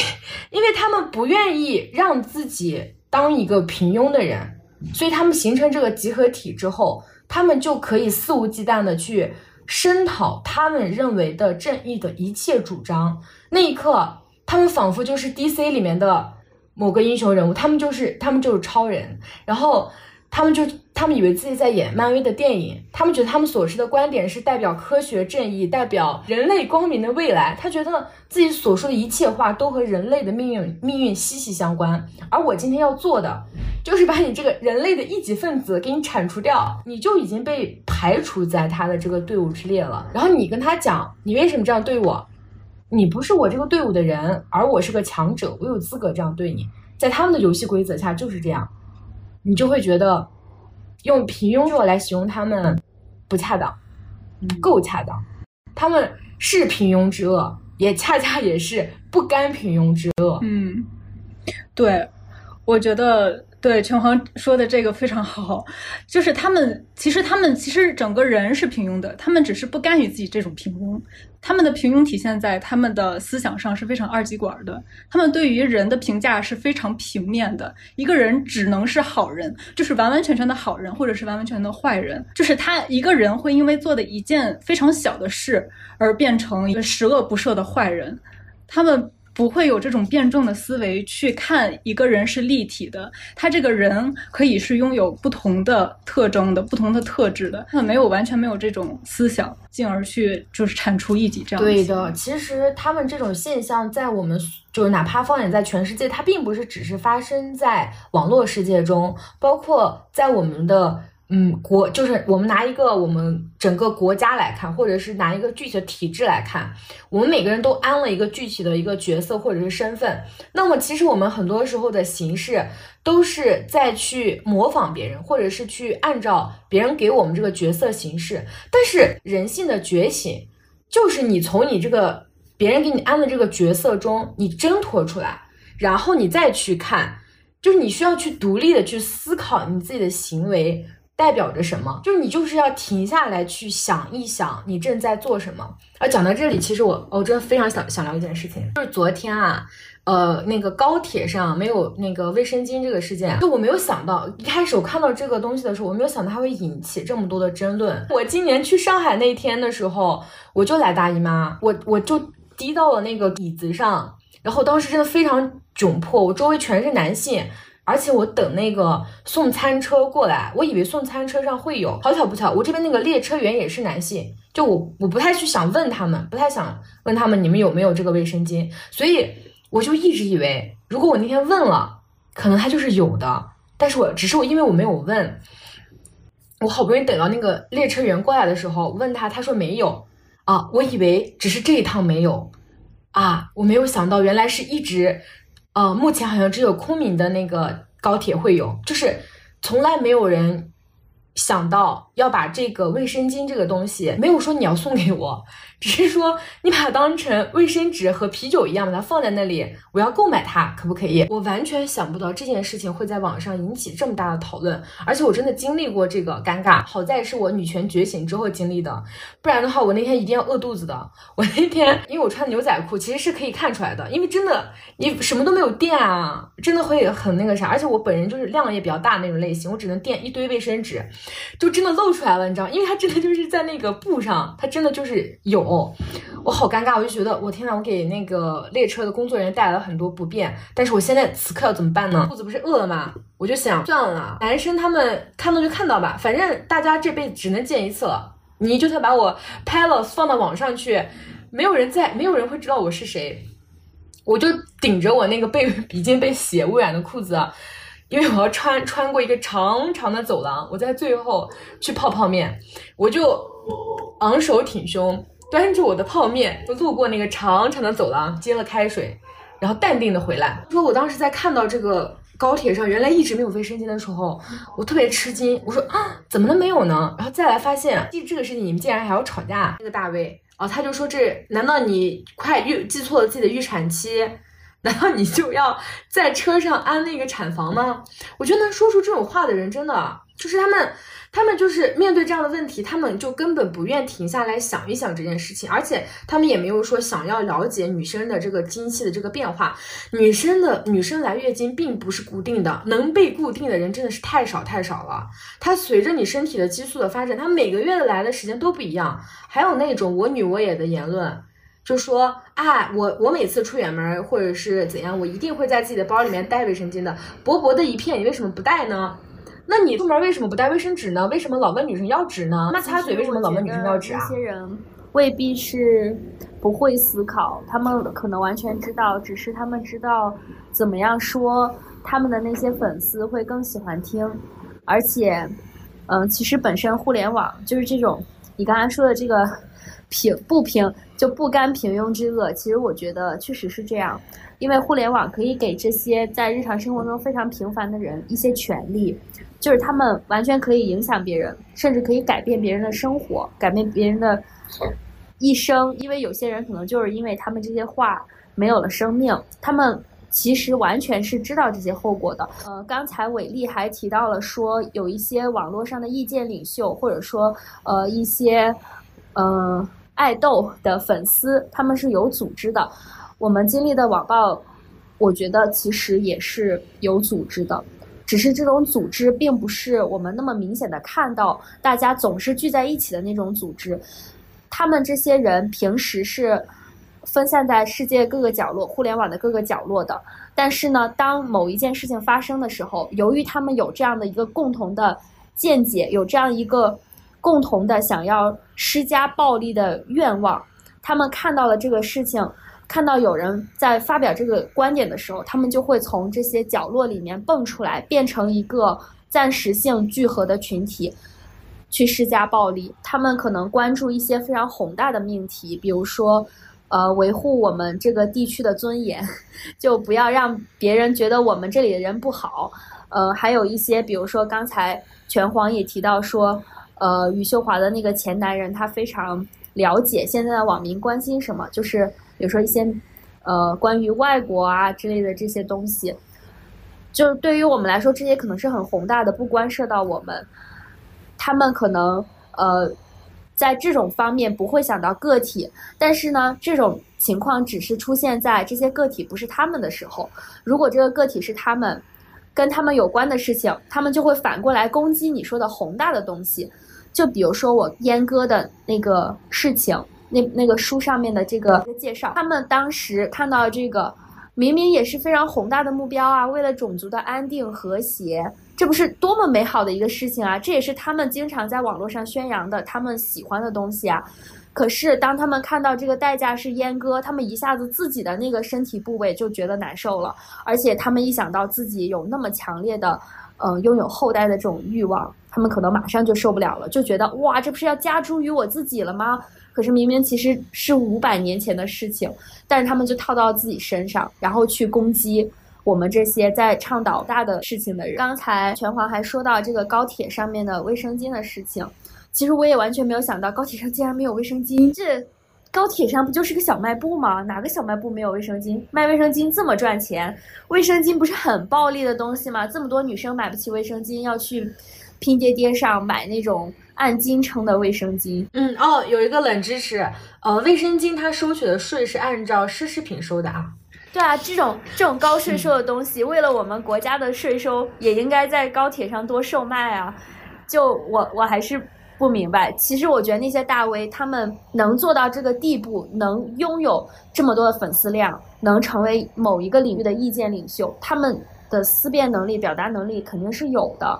因为他们不愿意让自己当一个平庸的人，所以他们形成这个集合体之后，他们就可以肆无忌惮的去声讨他们认为的正义的一切主张。那一刻，他们仿佛就是 DC 里面的某个英雄人物，他们就是他们就是超人，然后。他们就他们以为自己在演漫威的电影，他们觉得他们所持的观点是代表科学正义，代表人类光明的未来。他觉得自己所说的一切话都和人类的命运命运息息相关。而我今天要做的，就是把你这个人类的一级分子给你铲除掉，你就已经被排除在他的这个队伍之列了。然后你跟他讲，你为什么这样对我？你不是我这个队伍的人，而我是个强者，我有资格这样对你。在他们的游戏规则下就是这样。你就会觉得，用平庸弱来形容他们不恰当，够恰当。他们是平庸之恶，也恰恰也是不甘平庸之恶。嗯，对，我觉得对拳皇说的这个非常好，就是他们其实他们其实整个人是平庸的，他们只是不甘于自己这种平庸。他们的平庸体现在他们的思想上是非常二极管的，他们对于人的评价是非常平面的。一个人只能是好人，就是完完全全的好人，或者是完完全全的坏人。就是他一个人会因为做的一件非常小的事而变成一个十恶不赦的坏人。他们。不会有这种辩证的思维去看一个人是立体的，他这个人可以是拥有不同的特征的、不同的特质的，他没有完全没有这种思想，进而去就是铲除异己这样。对的，其实他们这种现象在我们就是哪怕放眼在全世界，它并不是只是发生在网络世界中，包括在我们的。嗯，国就是我们拿一个我们整个国家来看，或者是拿一个具体的体制来看，我们每个人都安了一个具体的一个角色或者是身份。那么其实我们很多时候的形式都是在去模仿别人，或者是去按照别人给我们这个角色形式。但是人性的觉醒，就是你从你这个别人给你安的这个角色中，你挣脱出来，然后你再去看，就是你需要去独立的去思考你自己的行为。代表着什么？就是你就是要停下来去想一想，你正在做什么。而讲到这里，其实我我真的非常想想聊一件事情，就是昨天啊，呃，那个高铁上没有那个卫生巾这个事件，就我没有想到，一开始我看到这个东西的时候，我没有想到它会引起这么多的争论。我今年去上海那天的时候，我就来大姨妈，我我就滴到了那个椅子上，然后当时真的非常窘迫，我周围全是男性。而且我等那个送餐车过来，我以为送餐车上会有，好巧不巧，我这边那个列车员也是男性，就我我不太去想问他们，不太想问他们你们有没有这个卫生巾，所以我就一直以为，如果我那天问了，可能他就是有的，但是我只是我因为我没有问，我好不容易等到那个列车员过来的时候，问他，他说没有啊，我以为只是这一趟没有啊，我没有想到原来是一直。呃，目前好像只有昆明的那个高铁会有，就是从来没有人想到要把这个卫生巾这个东西，没有说你要送给我。只是说，你把它当成卫生纸和啤酒一样，把它放在那里，我要购买它，可不可以？我完全想不到这件事情会在网上引起这么大的讨论，而且我真的经历过这个尴尬，好在是我女权觉醒之后经历的，不然的话，我那天一定要饿肚子的。我那天因为我穿牛仔裤，其实是可以看出来的，因为真的你什么都没有垫啊，真的会很那个啥，而且我本人就是量也比较大那种类型，我只能垫一堆卫生纸，就真的露出来了，你知道，因为它真的就是在那个布上，它真的就是有。哦，我好尴尬，我就觉得我天呐，我给那个列车的工作人员带来了很多不便。但是我现在此刻要怎么办呢？肚子不是饿了吗？我就想算了，男生他们看到就看到吧，反正大家这辈子只能见一次了。你就算把我拍了放到网上去，没有人在，没有人会知道我是谁。我就顶着我那个被 已经被血污染的裤子，因为我要穿穿过一个长长的走廊，我在最后去泡泡面，我就昂首挺胸。端着我的泡面，就路过那个长长的走廊，接了开水，然后淡定的回来。说我当时在看到这个高铁上原来一直没有卫生巾的时候，我特别吃惊。我说啊，怎么能没有呢？然后再来发现，记这个事情你们竟然还要吵架。那个大卫啊，他就说这难道你快预记错了自己的预产期？难道你就要在车上安那个产房吗？我觉得能说出这种话的人，真的就是他们。他们就是面对这样的问题，他们就根本不愿停下来想一想这件事情，而且他们也没有说想要了解女生的这个经期的这个变化。女生的女生来月经并不是固定的，能被固定的人真的是太少太少了。它随着你身体的激素的发展，它每个月的来的时间都不一样。还有那种我女我也的言论，就说啊，我我每次出远门或者是怎样，我一定会在自己的包里面带卫生巾的，薄薄的一片，你为什么不带呢？那你出门为什么不带卫生纸呢？为什么老问女生要纸呢？那擦嘴为什么老问女生要纸啊？这些人未必是不会思考，他们可能完全知道，只是他们知道怎么样说，他们的那些粉丝会更喜欢听。而且，嗯，其实本身互联网就是这种你刚才说的这个平不平就不甘平庸之恶，其实我觉得确实是这样。因为互联网可以给这些在日常生活中非常平凡的人一些权利，就是他们完全可以影响别人，甚至可以改变别人的生活，改变别人的一生。因为有些人可能就是因为他们这些话没有了生命，他们其实完全是知道这些后果的。呃，刚才伟丽还提到了说，有一些网络上的意见领袖，或者说呃一些呃爱豆的粉丝，他们是有组织的。我们经历的网暴，我觉得其实也是有组织的，只是这种组织并不是我们那么明显的看到，大家总是聚在一起的那种组织。他们这些人平时是。分散在世界各个角落、互联网的各个角落的，但是呢，当某一件事情发生的时候，由于他们有这样的一个共同的见解，有这样一个共同的想要施加暴力的愿望，他们看到了这个事情，看到有人在发表这个观点的时候，他们就会从这些角落里面蹦出来，变成一个暂时性聚合的群体，去施加暴力。他们可能关注一些非常宏大的命题，比如说。呃，维护我们这个地区的尊严，就不要让别人觉得我们这里的人不好。呃，还有一些，比如说刚才拳皇也提到说，呃，余秀华的那个前男人，他非常了解现在的网民关心什么，就是比如说一些呃关于外国啊之类的这些东西，就对于我们来说，这些可能是很宏大的，不关涉到我们，他们可能呃。在这种方面不会想到个体，但是呢，这种情况只是出现在这些个体不是他们的时候。如果这个个体是他们，跟他们有关的事情，他们就会反过来攻击你说的宏大的东西。就比如说我阉割的那个事情，那那个书上面的这个介绍，他们当时看到这个，明明也是非常宏大的目标啊，为了种族的安定和谐。这不是多么美好的一个事情啊！这也是他们经常在网络上宣扬的，他们喜欢的东西啊。可是当他们看到这个代价是阉割，他们一下子自己的那个身体部位就觉得难受了，而且他们一想到自己有那么强烈的，嗯，拥有后代的这种欲望，他们可能马上就受不了了，就觉得哇，这不是要加诸于我自己了吗？可是明明其实是五百年前的事情，但是他们就套到自己身上，然后去攻击。我们这些在倡导大的事情的人，刚才拳皇还说到这个高铁上面的卫生巾的事情，其实我也完全没有想到高铁上竟然没有卫生巾。这高铁上不就是个小卖部吗？哪个小卖部没有卫生巾？卖卫生巾这么赚钱，卫生巾不是很暴利的东西吗？这么多女生买不起卫生巾，要去拼爹爹上买那种按斤称的卫生巾。嗯哦，有一个冷知识，呃，卫生巾它收取的税是按照奢侈品收的啊。对啊，这种这种高税收的东西，为了我们国家的税收，也应该在高铁上多售卖啊！就我我还是不明白，其实我觉得那些大 V 他们能做到这个地步，能拥有这么多的粉丝量，能成为某一个领域的意见领袖，他们的思辨能力、表达能力肯定是有的。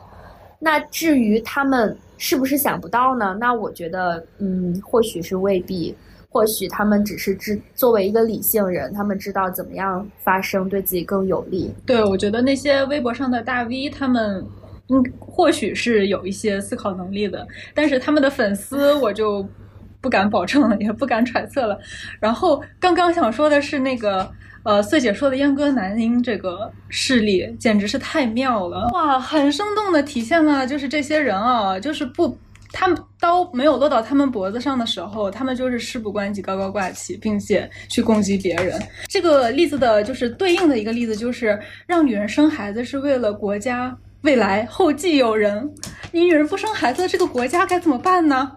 那至于他们是不是想不到呢？那我觉得，嗯，或许是未必。或许他们只是知作为一个理性人，他们知道怎么样发声对自己更有利。对，我觉得那些微博上的大 V，他们嗯，或许是有一些思考能力的，但是他们的粉丝，我就不敢保证了，也不敢揣测了。然后刚刚想说的是那个呃，穗姐说的阉割男婴这个事例，简直是太妙了哇，很生动的体现了就是这些人啊，就是不。他们刀没有落到他们脖子上的时候，他们就是事不关己，高高挂起，并且去攻击别人。这个例子的就是对应的一个例子，就是让女人生孩子是为了国家未来后继有人。你女人不生孩子，这个国家该怎么办呢？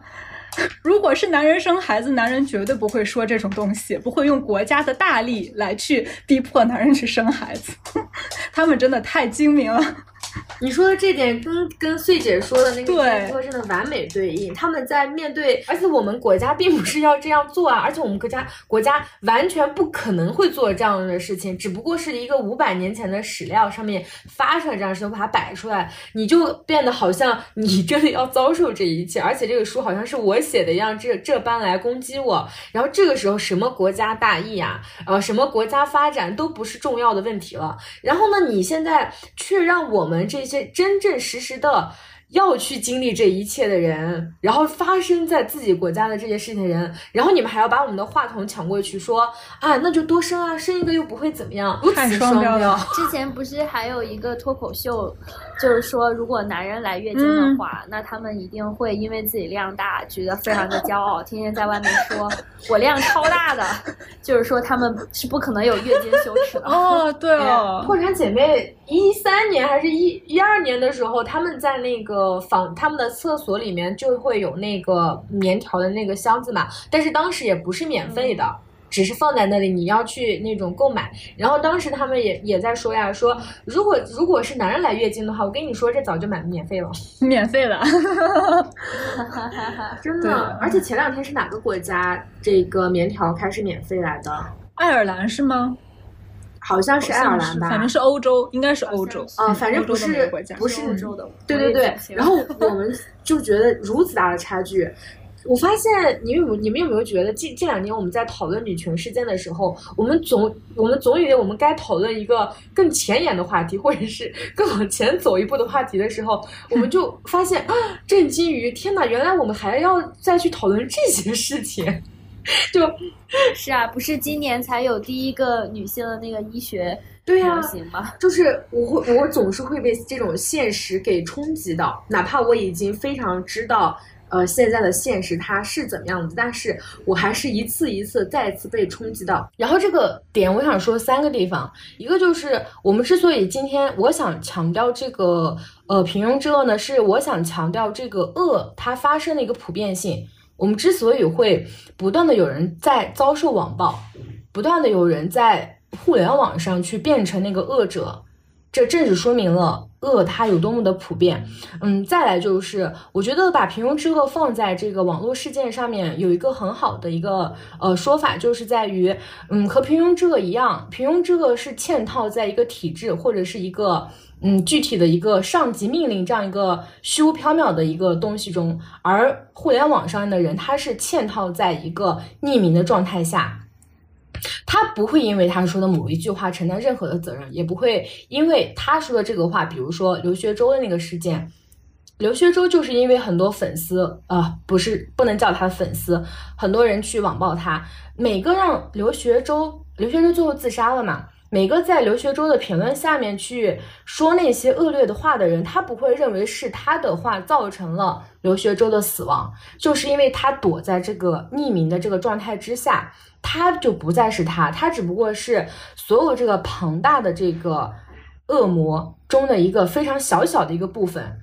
如果是男人生孩子，男人绝对不会说这种东西，不会用国家的大力来去逼迫男人去生孩子。他们真的太精明了。你说的这点跟跟穗姐说的那个真的完美对应。他们在面对，而且我们国家并不是要这样做啊，而且我们国家国家完全不可能会做这样的事情，只不过是一个五百年前的史料上面发生了这样的事情，把它摆出来，你就变得好像你真的要遭受这一切，而且这个书好像是我写的一样，这这般来攻击我。然后这个时候，什么国家大义啊，呃，什么国家发展都不是重要的问题了。然后呢，你现在却让我们。这些真正实实的要去经历这一切的人，然后发生在自己国家的这些事情的人，然后你们还要把我们的话筒抢过去说啊，那就多生啊，生一个又不会怎么样，太双标。之前不是还有一个脱口秀，就是说，如果男人来月经的话，那他们一定会因为自己量大，觉得非常的骄傲，天天在外面说我量超大的，就是说他们是不可能有月经羞耻的。哦，对哦，破产姐妹一三年还是一一二年的时候，他们在那个房他们的厕所里面就会有那个棉条的那个箱子嘛，但是当时也不是免费的。只是放在那里，你要去那种购买。然后当时他们也也在说呀，说如果如果是男人来月经的话，我跟你说这早就买免费了，免费了，真的。而且前两天是哪个国家这个棉条开始免费来的？爱尔兰是吗？好像是爱尔兰吧，反正是欧洲，应该是欧洲啊，反正不是不是欧洲的。对对对。然后我们就觉得如此大的差距。我发现你有你们有没有觉得，近这两年我们在讨论女权事件的时候，我们总我们总以为我们该讨论一个更前沿的话题，或者是更往前走一步的话题的时候，我们就发现啊，震惊于天哪，原来我们还要再去讨论这些事情，就 是啊，不是今年才有第一个女性的那个医学对呀？就是我会我总是会被这种现实给冲击到，哪怕我已经非常知道。呃，现在的现实它是怎么样子？但是我还是一次一次再次被冲击到。然后这个点，我想说三个地方，一个就是我们之所以今天我想强调这个呃平庸之恶呢，是我想强调这个恶它发生的一个普遍性。我们之所以会不断的有人在遭受网暴，不断的有人在互联网上去变成那个恶者。这正是说明了恶它有多么的普遍。嗯，再来就是，我觉得把平庸之恶放在这个网络事件上面，有一个很好的一个呃说法，就是在于，嗯，和平庸之恶一样，平庸之恶是嵌套在一个体制或者是一个嗯具体的一个上级命令这样一个虚无缥缈的一个东西中，而互联网上的人他是嵌套在一个匿名的状态下。他不会因为他说的某一句话承担任何的责任，也不会因为他说的这个话，比如说刘学周的那个事件，刘学周就是因为很多粉丝啊，不是不能叫他粉丝，很多人去网暴他，每个让刘学周，刘学周最后自杀了嘛。每个在刘学周的评论下面去说那些恶劣的话的人，他不会认为是他的话造成了刘学周的死亡，就是因为他躲在这个匿名的这个状态之下，他就不再是他，他只不过是所有这个庞大的这个恶魔中的一个非常小小的一个部分。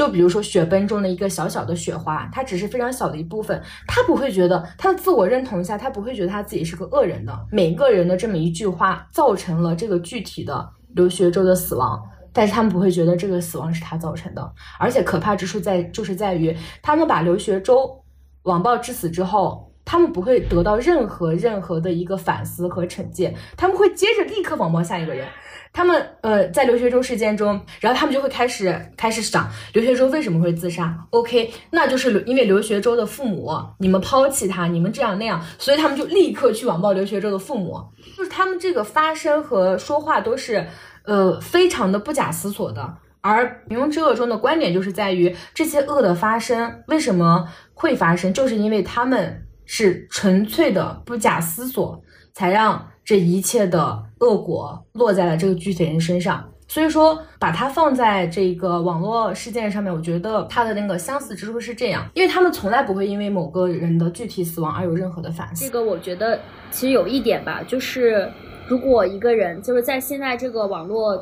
就比如说雪崩中的一个小小的雪花，它只是非常小的一部分，他不会觉得他的自我认同下，他不会觉得他自己是个恶人的。每个人的这么一句话，造成了这个具体的刘学周的死亡，但是他们不会觉得这个死亡是他造成的。而且可怕之处在就是在于，他们把刘学周网暴致死之后，他们不会得到任何任何的一个反思和惩戒，他们会接着立刻网暴下一个人。他们呃，在刘学周事件中，然后他们就会开始开始想刘学周为什么会自杀？OK，那就是因为刘学周的父母你们抛弃他，你们这样那样，所以他们就立刻去网暴刘学周的父母。就是他们这个发声和说话都是呃非常的不假思索的。而平庸之恶中的观点就是在于这些恶的发生为什么会发生，就是因为他们是纯粹的不假思索，才让。这一切的恶果落在了这个具体人身上，所以说把它放在这个网络事件上面，我觉得它的那个相似之处是这样，因为他们从来不会因为某个人的具体死亡而有任何的反思。这个我觉得其实有一点吧，就是如果一个人就是在现在这个网络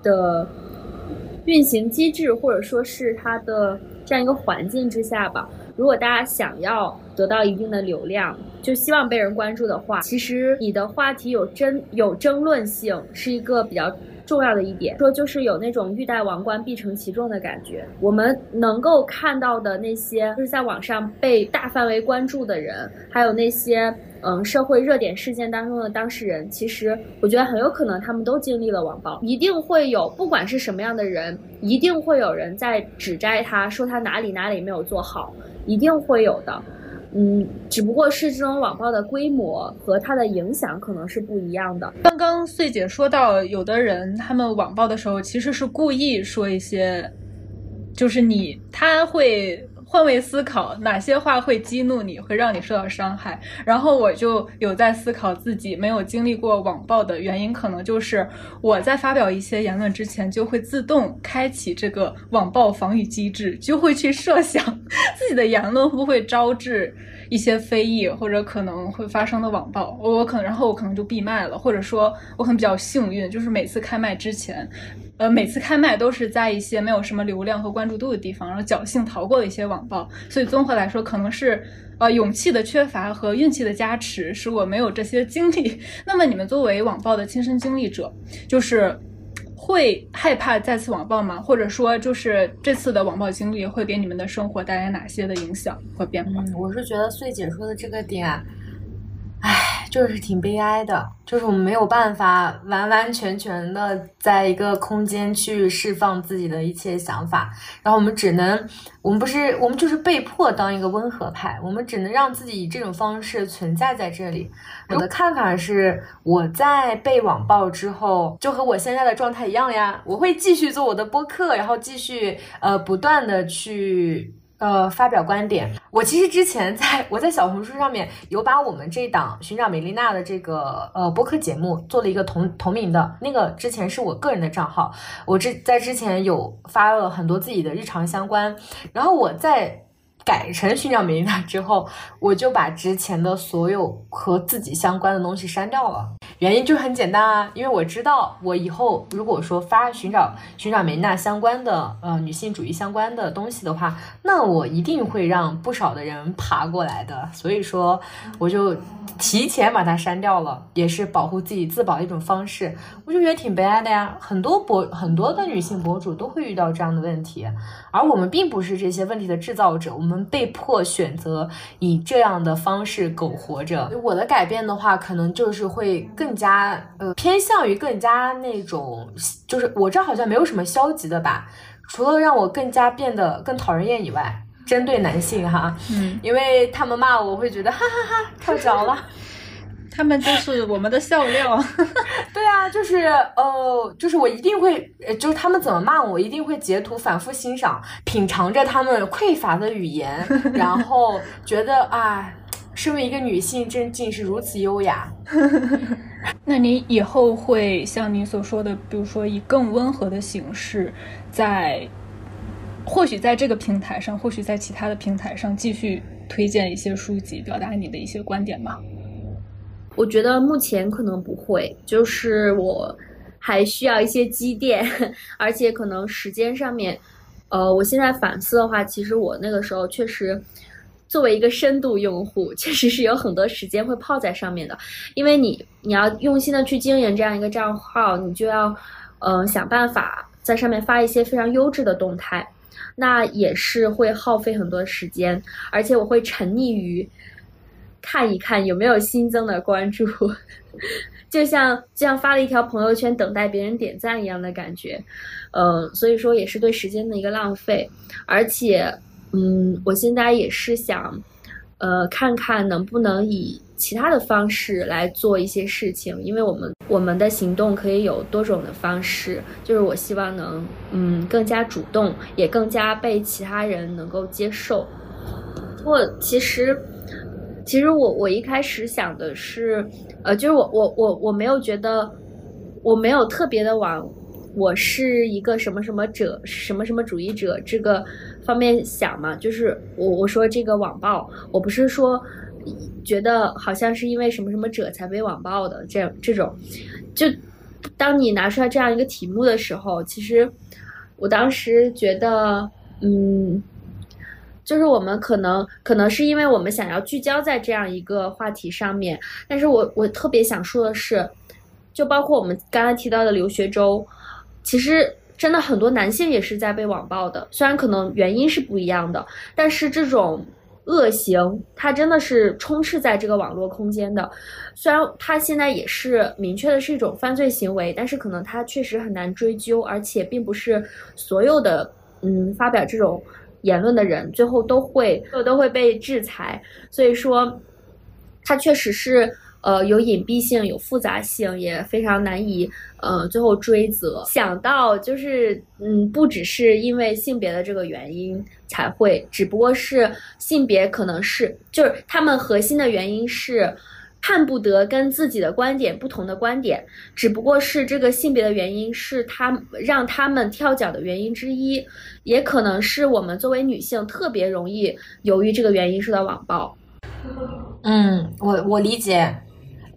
的运行机制或者说是它的这样一个环境之下吧。如果大家想要得到一定的流量，就希望被人关注的话，其实你的话题有争有争论性是一个比较重要的一点。说就是有那种欲戴王冠必承其重的感觉。我们能够看到的那些就是在网上被大范围关注的人，还有那些嗯社会热点事件当中的当事人，其实我觉得很有可能他们都经历了网暴，一定会有不管是什么样的人，一定会有人在指摘他，说他哪里哪里没有做好。一定会有的，嗯，只不过是这种网暴的规模和它的影响可能是不一样的。刚刚穗姐说到，有的人他们网暴的时候其实是故意说一些，就是你他会换位思考，哪些话会激怒你，会让你受到伤害。然后我就有在思考自己没有经历过网暴的原因，可能就是我在发表一些言论之前，就会自动开启这个网暴防御机制，就会去设想 自己的言论会不会招致一些非议，或者可能会发生的网暴。我可能，然后我可能就闭麦了，或者说我可能比较幸运，就是每次开麦之前。呃，每次开麦都是在一些没有什么流量和关注度的地方，然后侥幸逃过了一些网暴。所以综合来说，可能是呃勇气的缺乏和运气的加持，使我没有这些经历。那么你们作为网暴的亲身经历者，就是会害怕再次网暴吗？或者说，就是这次的网暴经历会给你们的生活带来哪些的影响和变化？我是觉得穗姐说的这个点。就是挺悲哀的，就是我们没有办法完完全全的在一个空间去释放自己的一切想法，然后我们只能，我们不是，我们就是被迫当一个温和派，我们只能让自己以这种方式存在在这里。我的看法是，我在被网暴之后，就和我现在的状态一样呀，我会继续做我的播客，然后继续呃不断的去。呃，发表观点。我其实之前在我在小红书上面有把我们这档寻找美丽娜的这个呃播客节目做了一个同同名的那个，之前是我个人的账号，我之在之前有发了很多自己的日常相关，然后我在。改成寻找梅丽娜之后，我就把之前的所有和自己相关的东西删掉了。原因就很简单啊，因为我知道我以后如果说发寻找寻找梅丽娜相关的呃女性主义相关的东西的话，那我一定会让不少的人爬过来的。所以说，我就提前把它删掉了，也是保护自己自保的一种方式。我就觉得挺悲哀的呀，很多博很多的女性博主都会遇到这样的问题，而我们并不是这些问题的制造者，我们。我们被迫选择以这样的方式苟活着。我的改变的话，可能就是会更加呃偏向于更加那种，就是我这好像没有什么消极的吧，除了让我更加变得更讨人厌以外，针对男性哈，嗯，因为他们骂我，我会觉得哈哈哈跳脚了。他们就是我们的笑料，对啊，就是呃，就是我一定会，就是他们怎么骂我，我一定会截图反复欣赏，品尝着他们匮乏的语言，然后觉得啊，身为一个女性，真竟是如此优雅。那你以后会像你所说的，比如说以更温和的形式，在或许在这个平台上，或许在其他的平台上继续推荐一些书籍，表达你的一些观点吗？我觉得目前可能不会，就是我还需要一些积淀，而且可能时间上面，呃，我现在反思的话，其实我那个时候确实作为一个深度用户，确实是有很多时间会泡在上面的，因为你你要用心的去经营这样一个账号，你就要嗯想办法在上面发一些非常优质的动态，那也是会耗费很多时间，而且我会沉溺于。看一看有没有新增的关注，就像就像发了一条朋友圈等待别人点赞一样的感觉，呃，所以说也是对时间的一个浪费。而且，嗯，我现在也是想，呃，看看能不能以其他的方式来做一些事情，因为我们我们的行动可以有多种的方式，就是我希望能，嗯，更加主动，也更加被其他人能够接受。不过其实。其实我我一开始想的是，呃，就是我我我我没有觉得，我没有特别的往我是一个什么什么者什么什么主义者这个方面想嘛。就是我我说这个网暴，我不是说觉得好像是因为什么什么者才被网暴的这样这种。就当你拿出来这样一个题目的时候，其实我当时觉得，嗯。就是我们可能可能是因为我们想要聚焦在这样一个话题上面，但是我我特别想说的是，就包括我们刚才提到的留学周，其实真的很多男性也是在被网暴的，虽然可能原因是不一样的，但是这种恶行它真的是充斥在这个网络空间的，虽然它现在也是明确的是一种犯罪行为，但是可能它确实很难追究，而且并不是所有的嗯发表这种。言论的人最后都会都会被制裁，所以说，它确实是呃，有隐蔽性，有复杂性，也非常难以呃最后追责。想到就是嗯，不只是因为性别的这个原因才会，只不过是性别可能是就是他们核心的原因是。看不得跟自己的观点不同的观点，只不过是这个性别的原因是他让他们跳脚的原因之一，也可能是我们作为女性特别容易由于这个原因受到网暴。嗯，我我理解，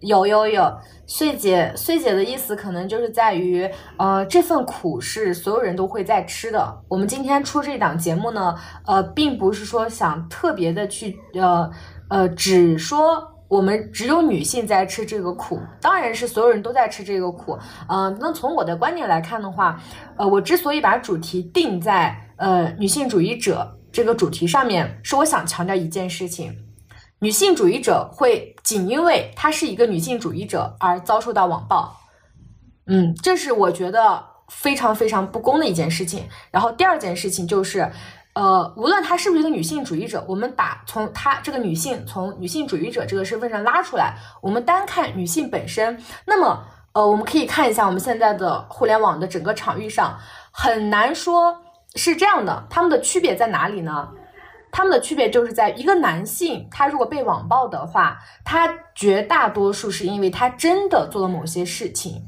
有有有，穗姐穗姐的意思可能就是在于，呃，这份苦是所有人都会在吃的。我们今天出这档节目呢，呃，并不是说想特别的去，呃呃，只说。我们只有女性在吃这个苦，当然是所有人都在吃这个苦。嗯，那从我的观点来看的话，呃，我之所以把主题定在呃女性主义者这个主题上面，是我想强调一件事情：女性主义者会仅因为她是一个女性主义者而遭受到网暴。嗯，这是我觉得非常非常不公的一件事情。然后第二件事情就是。呃，无论她是不是一个女性主义者，我们把从她这个女性从女性主义者这个身份上拉出来，我们单看女性本身，那么呃，我们可以看一下我们现在的互联网的整个场域上，很难说是这样的，他们的区别在哪里呢？他们的区别就是在一个男性，他如果被网暴的话，他绝大多数是因为他真的做了某些事情，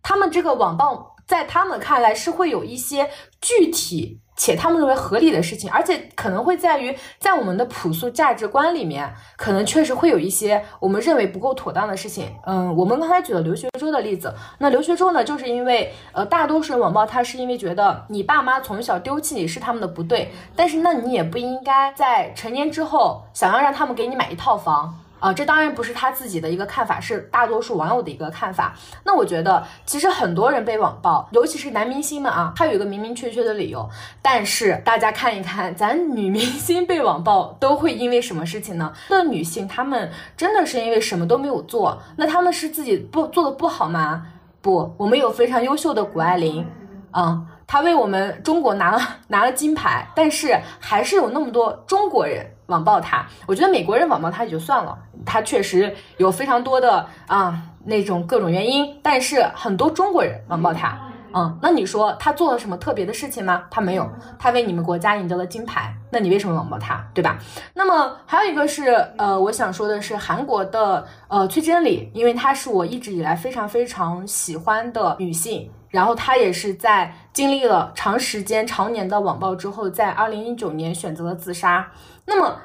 他们这个网暴在他们看来是会有一些具体。且他们认为合理的事情，而且可能会在于，在我们的朴素价值观里面，可能确实会有一些我们认为不够妥当的事情。嗯，我们刚才举了刘学周的例子，那刘学周呢，就是因为呃，大多数人网暴他是因为觉得你爸妈从小丢弃你是他们的不对，但是那你也不应该在成年之后想要让他们给你买一套房。啊，这当然不是他自己的一个看法，是大多数网友的一个看法。那我觉得，其实很多人被网暴，尤其是男明星们啊，他有一个明明确确的理由。但是大家看一看，咱女明星被网暴都会因为什么事情呢？那女性她们真的是因为什么都没有做？那她们是自己不做的不好吗？不，我们有非常优秀的谷爱凌，啊，她为我们中国拿了拿了金牌，但是还是有那么多中国人。网暴他，我觉得美国人网暴他也就算了，他确实有非常多的啊那种各种原因，但是很多中国人网暴他，嗯，那你说他做了什么特别的事情吗？他没有，他为你们国家赢得了金牌，那你为什么网暴他，对吧？那么还有一个是，呃，我想说的是韩国的呃崔真理，因为她是我一直以来非常非常喜欢的女性，然后她也是在经历了长时间常年的网暴之后，在二零一九年选择了自杀。那么，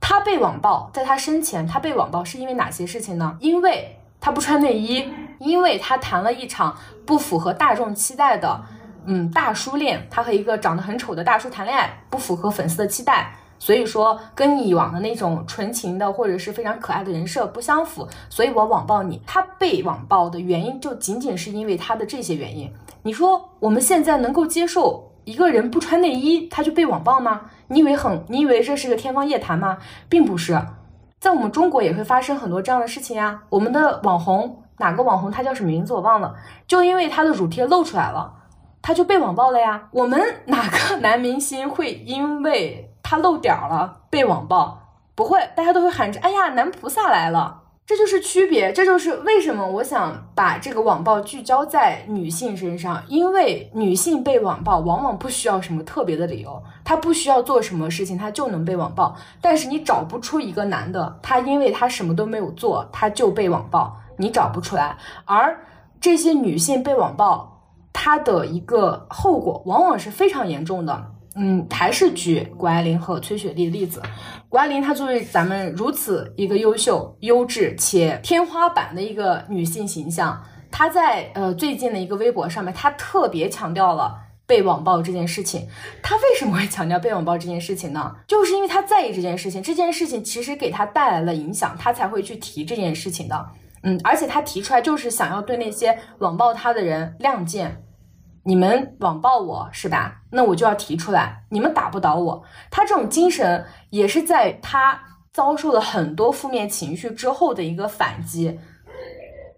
他被网暴，在他生前，他被网暴是因为哪些事情呢？因为他不穿内衣，因为他谈了一场不符合大众期待的，嗯，大叔恋，他和一个长得很丑的大叔谈恋爱，不符合粉丝的期待，所以说跟以往的那种纯情的或者是非常可爱的人设不相符，所以我网暴你。他被网暴的原因就仅仅是因为他的这些原因。你说我们现在能够接受一个人不穿内衣他就被网暴吗？你以为很？你以为这是个天方夜谭吗？并不是，在我们中国也会发生很多这样的事情呀。我们的网红哪个网红他叫什么名字我忘了，就因为他的乳贴露出来了，他就被网暴了呀。我们哪个男明星会因为他露点儿了被网暴？不会，大家都会喊着：“哎呀，男菩萨来了。”这就是区别，这就是为什么我想把这个网暴聚焦在女性身上，因为女性被网暴往往不需要什么特别的理由，她不需要做什么事情，她就能被网暴。但是你找不出一个男的，他因为他什么都没有做，他就被网暴，你找不出来。而这些女性被网暴，她的一个后果往往是非常严重的。嗯，还是举谷爱凌和崔雪莉的例子。谷爱凌她作为咱们如此一个优秀、优质且天花板的一个女性形象，她在呃最近的一个微博上面，她特别强调了被网暴这件事情。她为什么会强调被网暴这件事情呢？就是因为她在意这件事情，这件事情其实给她带来了影响，她才会去提这件事情的。嗯，而且她提出来就是想要对那些网暴她的人亮剑。你们网暴我是吧？那我就要提出来，你们打不倒我。他这种精神也是在他遭受了很多负面情绪之后的一个反击。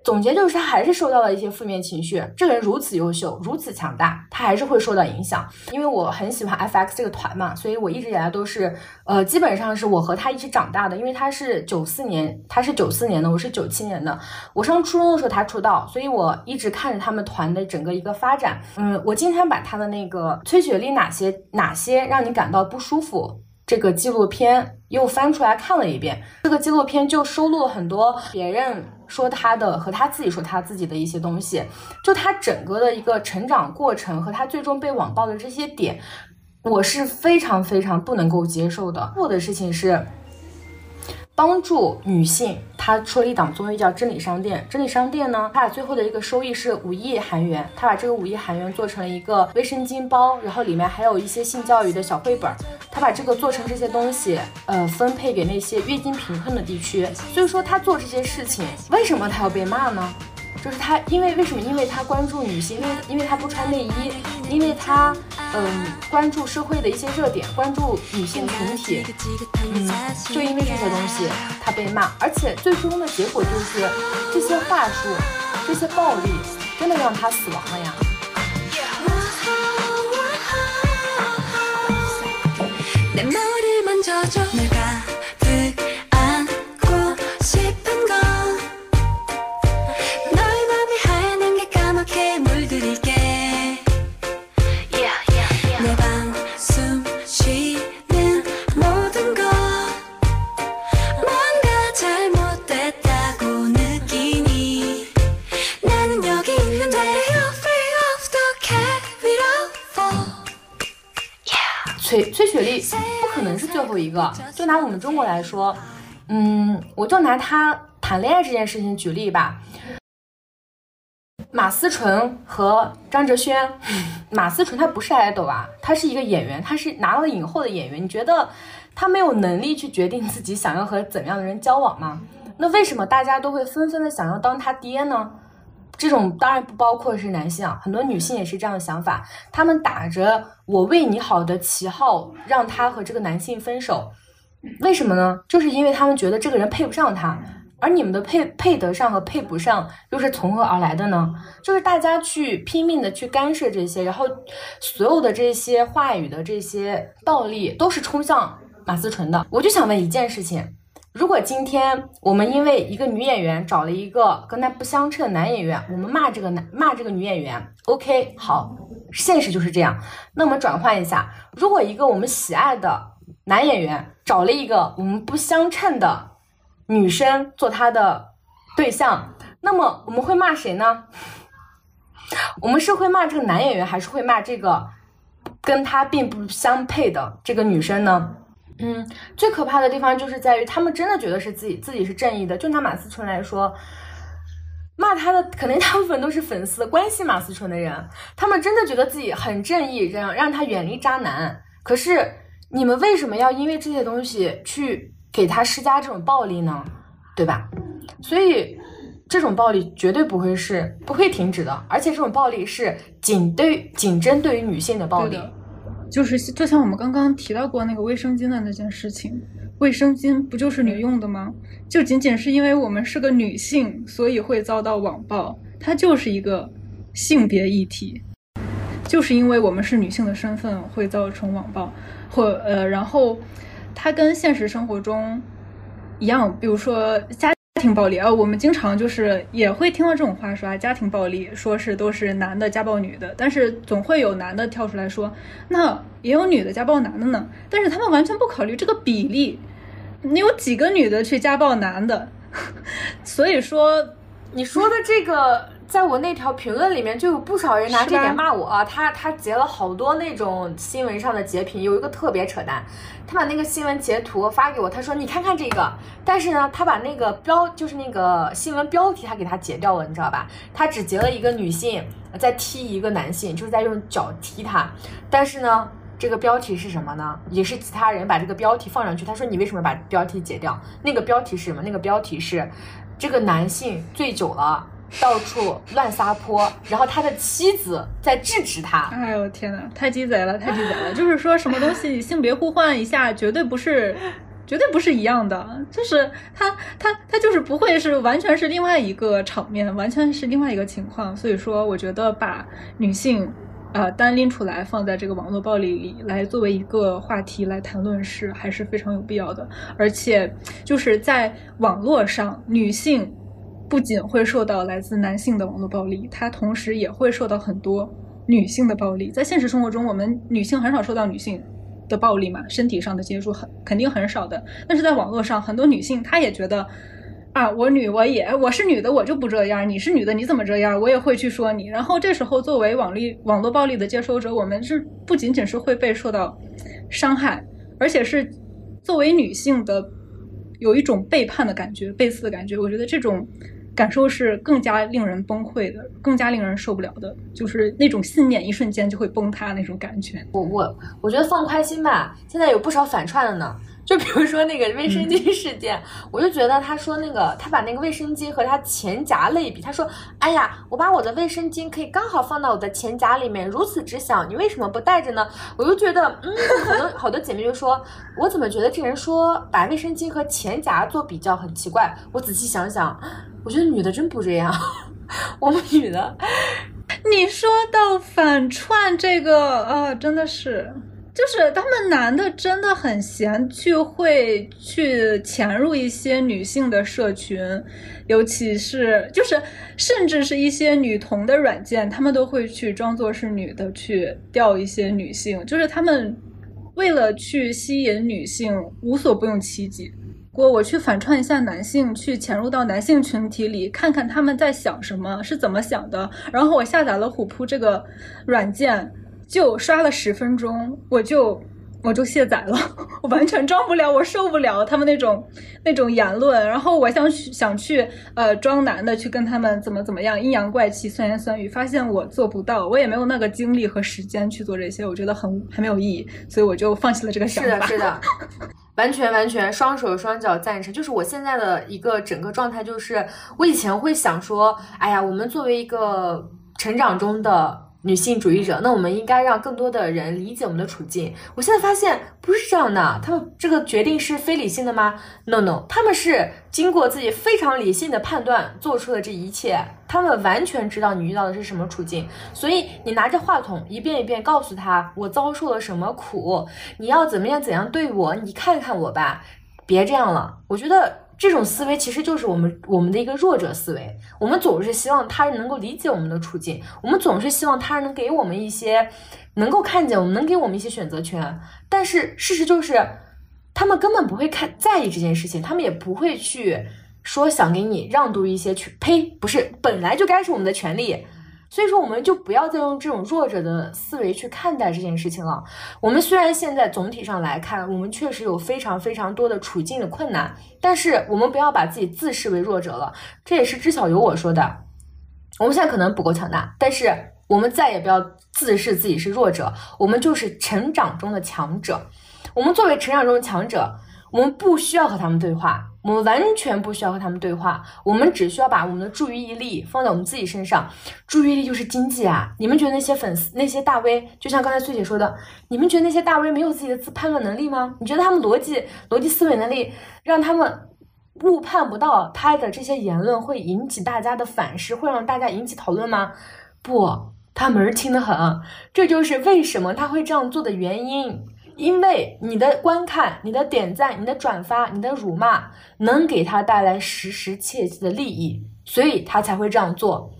总结就是他还是受到了一些负面情绪。这个人如此优秀，如此强大，他还是会受到影响。因为我很喜欢 FX 这个团嘛，所以我一直以来都是，呃，基本上是我和他一起长大的。因为他是九四年，他是九四年的，我是九七年的。我上初中的时候他出道，所以我一直看着他们团的整个一个发展。嗯，我今天把他的那个崔雪莉哪些哪些让你感到不舒服？这个纪录片又翻出来看了一遍，这个纪录片就收录了很多别人说他的和他自己说他自己的一些东西，就他整个的一个成长过程和他最终被网暴的这些点，我是非常非常不能够接受的。做的事情是。帮助女性，他出了一档综艺叫《真理商店》。真理商店呢，他把最后的一个收益是五亿韩元，他把这个五亿韩元做成了一个卫生巾包，然后里面还有一些性教育的小绘本。他把这个做成这些东西，呃，分配给那些月经贫困的地区。所以说他做这些事情，为什么他要被骂呢？就是他，因为为什么？因为他关注女性，因为因为他不穿内衣，因为他嗯关注社会的一些热点，关注女性群体，嗯，就因为这些东西他被骂，而且最终的结果就是这些话术，这些暴力真的让他死亡了呀。崔崔雪莉不可能是最后一个，就拿我们中国来说，嗯，我就拿他谈恋爱这件事情举例吧。马思纯和张哲轩，马思纯他不是爱豆啊，他是一个演员，他是拿了影后的演员。你觉得他没有能力去决定自己想要和怎样的人交往吗？那为什么大家都会纷纷的想要当他爹呢？这种当然不包括是男性啊，很多女性也是这样的想法。他们打着我为你好的旗号，让他和这个男性分手，为什么呢？就是因为他们觉得这个人配不上他。而你们的配配得上和配不上又是从何而来的呢？就是大家去拼命的去干涉这些，然后所有的这些话语的这些暴力都是冲向马思纯的。我就想问一件事情。如果今天我们因为一个女演员找了一个跟她不相称的男演员，我们骂这个男骂这个女演员，OK，好，现实就是这样。那我们转换一下，如果一个我们喜爱的男演员找了一个我们不相称的女生做他的对象，那么我们会骂谁呢？我们是会骂这个男演员，还是会骂这个跟他并不相配的这个女生呢？嗯，最可怕的地方就是在于，他们真的觉得是自己自己是正义的。就拿马思纯来说，骂他的肯定大部分都是粉丝，关心马思纯的人，他们真的觉得自己很正义，让让他远离渣男。可是你们为什么要因为这些东西去给他施加这种暴力呢？对吧？所以这种暴力绝对不会是不会停止的，而且这种暴力是仅对仅针对于女性的暴力。就是就像我们刚刚提到过那个卫生巾的那件事情，卫生巾不就是女用的吗？就仅仅是因为我们是个女性，所以会遭到网暴，它就是一个性别议题，就是因为我们是女性的身份会造成网暴，或呃，然后它跟现实生活中一样，比如说家。家庭暴力啊，我们经常就是也会听到这种话说啊，家庭暴力说是都是男的家暴女的，但是总会有男的跳出来说，那也有女的家暴男的呢。但是他们完全不考虑这个比例，你有几个女的去家暴男的？所以说，你说的这个。在我那条评论里面，就有不少人拿这点骂我啊。他他截了好多那种新闻上的截屏，有一个特别扯淡，他把那个新闻截图发给我，他说你看看这个，但是呢，他把那个标就是那个新闻标题他给他截掉了，你知道吧？他只截了一个女性在踢一个男性，就是在用脚踢他，但是呢，这个标题是什么呢？也是其他人把这个标题放上去，他说你为什么把标题截掉？那个标题是什么？那个标题是这个男性醉酒了。到处乱撒泼，然后他的妻子在制止他。哎呦天哪，太鸡贼了，太鸡贼了！就是说什么东西性别互换一下，绝对不是，绝对不是一样的。就是他，他，他就是不会是完全是另外一个场面，完全是另外一个情况。所以说，我觉得把女性。呃，单拎出来放在这个网络暴力里来作为一个话题来谈论是还是非常有必要的。而且就是在网络上，女性不仅会受到来自男性的网络暴力，她同时也会受到很多女性的暴力。在现实生活中，我们女性很少受到女性的暴力嘛，身体上的接触很肯定很少的。但是在网络上，很多女性她也觉得。啊，我女我也我是女的，我就不这样。你是女的，你怎么这样？我也会去说你。然后这时候，作为网力网络暴力的接收者，我们是不仅仅是会被受到伤害，而且是作为女性的有一种背叛的感觉、背刺的感觉。我觉得这种感受是更加令人崩溃的，更加令人受不了的，就是那种信念一瞬间就会崩塌那种感觉。我我我觉得放宽心吧，现在有不少反串的呢。就比如说那个卫生巾事件，我就觉得他说那个他把那个卫生巾和他钱夹类比，他说：“哎呀，我把我的卫生巾可以刚好放到我的钱夹里面，如此之小，你为什么不带着呢？”我就觉得，嗯，好多好多姐妹就说，我怎么觉得这人说把卫生巾和钱夹做比较很奇怪？我仔细想想，我觉得女的真不这样，我们女的，你说到反串这个啊，真的是。就是他们男的真的很闲，去会去潜入一些女性的社群，尤其是就是甚至是一些女同的软件，他们都会去装作是女的去钓一些女性，就是他们为了去吸引女性，无所不用其极。我我去反串一下男性，去潜入到男性群体里，看看他们在想什么，是怎么想的。然后我下载了虎扑这个软件。就刷了十分钟，我就我就卸载了，我完全装不了，我受不了他们那种那种言论。然后我想去想去呃装男的去跟他们怎么怎么样阴阳怪气酸言酸语，发现我做不到，我也没有那个精力和时间去做这些，我觉得很很没有意义，所以我就放弃了这个想法。是的，是 的，完全完全双手双脚赞成。就是我现在的一个整个状态，就是我以前会想说，哎呀，我们作为一个成长中的。女性主义者，那我们应该让更多的人理解我们的处境。我现在发现不是这样的，他们这个决定是非理性的吗？No No，他们是经过自己非常理性的判断做出的这一切，他们完全知道你遇到的是什么处境。所以你拿着话筒一遍一遍告诉他我遭受了什么苦，你要怎么样怎样对我，你看看我吧，别这样了。我觉得。这种思维其实就是我们我们的一个弱者思维，我们总是希望他人能够理解我们的处境，我们总是希望他人能给我们一些能够看见我们，能给我们一些选择权。但是事实就是，他们根本不会看在意这件事情，他们也不会去说想给你让渡一些权。呸，不是，本来就该是我们的权利。所以说，我们就不要再用这种弱者的思维去看待这件事情了。我们虽然现在总体上来看，我们确实有非常非常多的处境的困难，但是我们不要把自己自视为弱者了。这也是知晓有我说的。我们现在可能不够强大，但是我们再也不要自视自己是弱者，我们就是成长中的强者。我们作为成长中的强者。我们不需要和他们对话，我们完全不需要和他们对话，我们只需要把我们的注意力放在我们自己身上。注意力就是经济啊！你们觉得那些粉丝、那些大 V，就像刚才翠姐说的，你们觉得那些大 V 没有自己的自判断能力吗？你觉得他们逻辑、逻辑思维能力让他们误判不到他的这些言论会引起大家的反噬，会让大家引起讨论吗？不，他门儿清的很，这就是为什么他会这样做的原因。因为你的观看、你的点赞、你的转发、你的辱骂，能给他带来实实切切的利益，所以他才会这样做。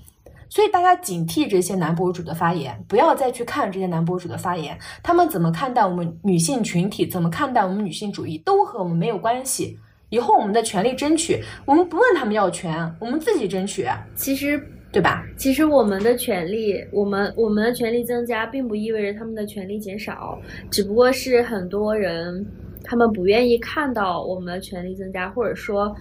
所以大家警惕这些男博主的发言，不要再去看这些男博主的发言，他们怎么看待我们女性群体，怎么看待我们女性主义，都和我们没有关系。以后我们的权利争取，我们不问他们要权，我们自己争取。其实。对吧？其实我们的权利，我们我们的权利增加，并不意味着他们的权利减少，只不过是很多人他们不愿意看到我们的权利增加，或者说，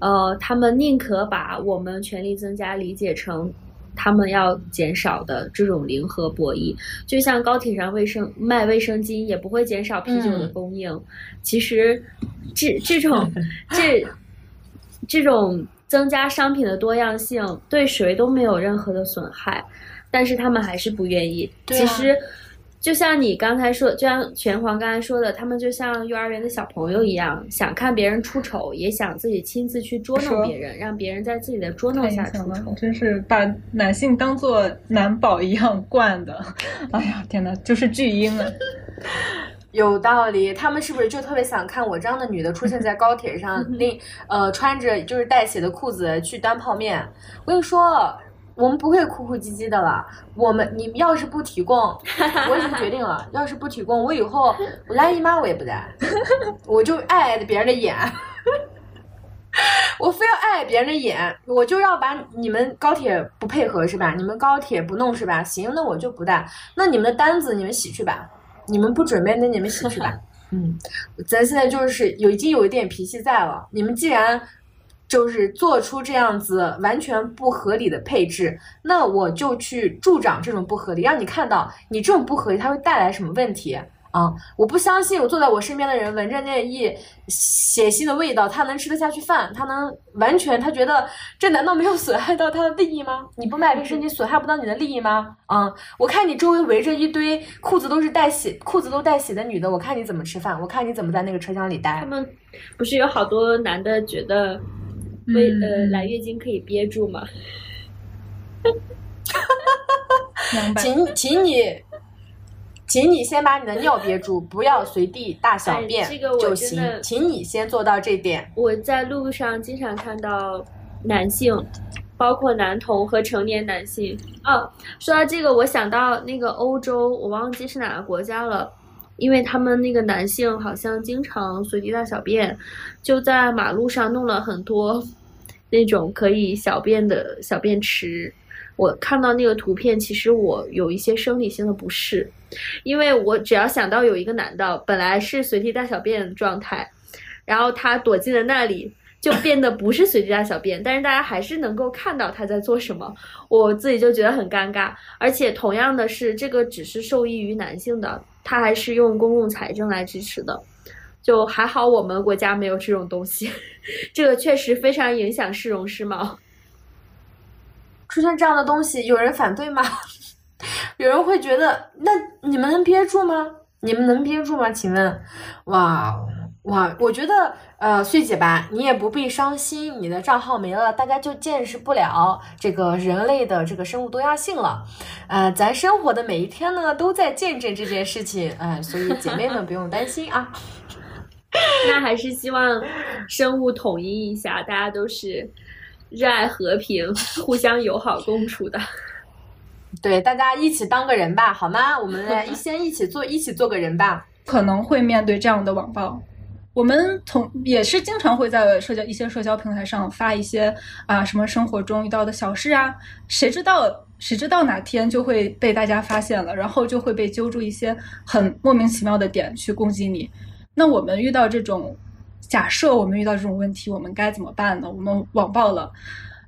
呃，他们宁可把我们权利增加理解成他们要减少的这种零和博弈。就像高铁上卫生卖卫生巾，也不会减少啤酒的供应。其实，这这种这这种。增加商品的多样性对谁都没有任何的损害，但是他们还是不愿意。其实，就像你刚才说，就像拳皇刚才说的，他们就像幼儿园的小朋友一样，想看别人出丑，也想自己亲自去捉弄别人，让别人在自己的捉弄下出丑。真是把男性当做男宝一样惯的。哎呀，天哪，就是巨婴啊！有道理，他们是不是就特别想看我这样的女的出现在高铁上，那呃穿着就是带血的裤子去端泡面？我跟你说。我们不会哭哭唧唧的了。我们你们要是不提供，我已经决定了，要是不提供，我以后我来姨妈我也不带，我就爱挨着别人的眼，我非要碍别人的眼，我就要把你们高铁不配合是吧？你们高铁不弄是吧？行，那我就不带。那你们的单子你们洗去吧，你们不准备那你们洗去吧。嗯，咱现在就是有已经有一点脾气在了。你们既然。就是做出这样子完全不合理的配置，那我就去助长这种不合理，让你看到你这种不合理它会带来什么问题啊！我不相信我坐在我身边的人闻着那一血腥的味道，他能吃得下去饭，他能完全他觉得这难道没有损害到他的利益吗？你不卖卫生巾损害不到你的利益吗？啊！我看你周围围着一堆裤子都是带血裤子都带血的女的，我看你怎么吃饭，我看你怎么在那个车厢里待。他们不是有好多男的觉得。为呃来月经可以憋住吗？哈哈请请你，请你先把你的尿憋住，不要随地大小便就行。请你先做到这点。我在路上经常看到男性，包括男童和成年男性。哦，说到这个，我想到那个欧洲，我忘记是哪个国家了。因为他们那个男性好像经常随地大小便，就在马路上弄了很多 那种可以小便的小便池。我看到那个图片，其实我有一些生理性的不适，因为我只要想到有一个男的本来是随地大小便状态，然后他躲进了那里。就变得不是随地大小便，但是大家还是能够看到他在做什么，我自己就觉得很尴尬。而且同样的是，这个只是受益于男性的，他还是用公共财政来支持的，就还好我们国家没有这种东西，这个确实非常影响市容市貌。出现这样的东西，有人反对吗？有人会觉得，那你们能憋住吗？你们能憋住吗？请问，哇。哇，我觉得，呃，穗姐吧，你也不必伤心，你的账号没了，大家就见识不了这个人类的这个生物多样性了。呃，咱生活的每一天呢，都在见证这件事情，哎，所以姐妹们不用担心啊。那还是希望生物统一一下，大家都是热爱和平、互相友好共处的。对，大家一起当个人吧，好吗？我们来一 先一起做，一起做个人吧。可能会面对这样的网暴。我们同也是经常会在社交一些社交平台上发一些啊什么生活中遇到的小事啊，谁知道谁知道哪天就会被大家发现了，然后就会被揪住一些很莫名其妙的点去攻击你。那我们遇到这种假设，我们遇到这种问题，我们该怎么办呢？我们网暴了，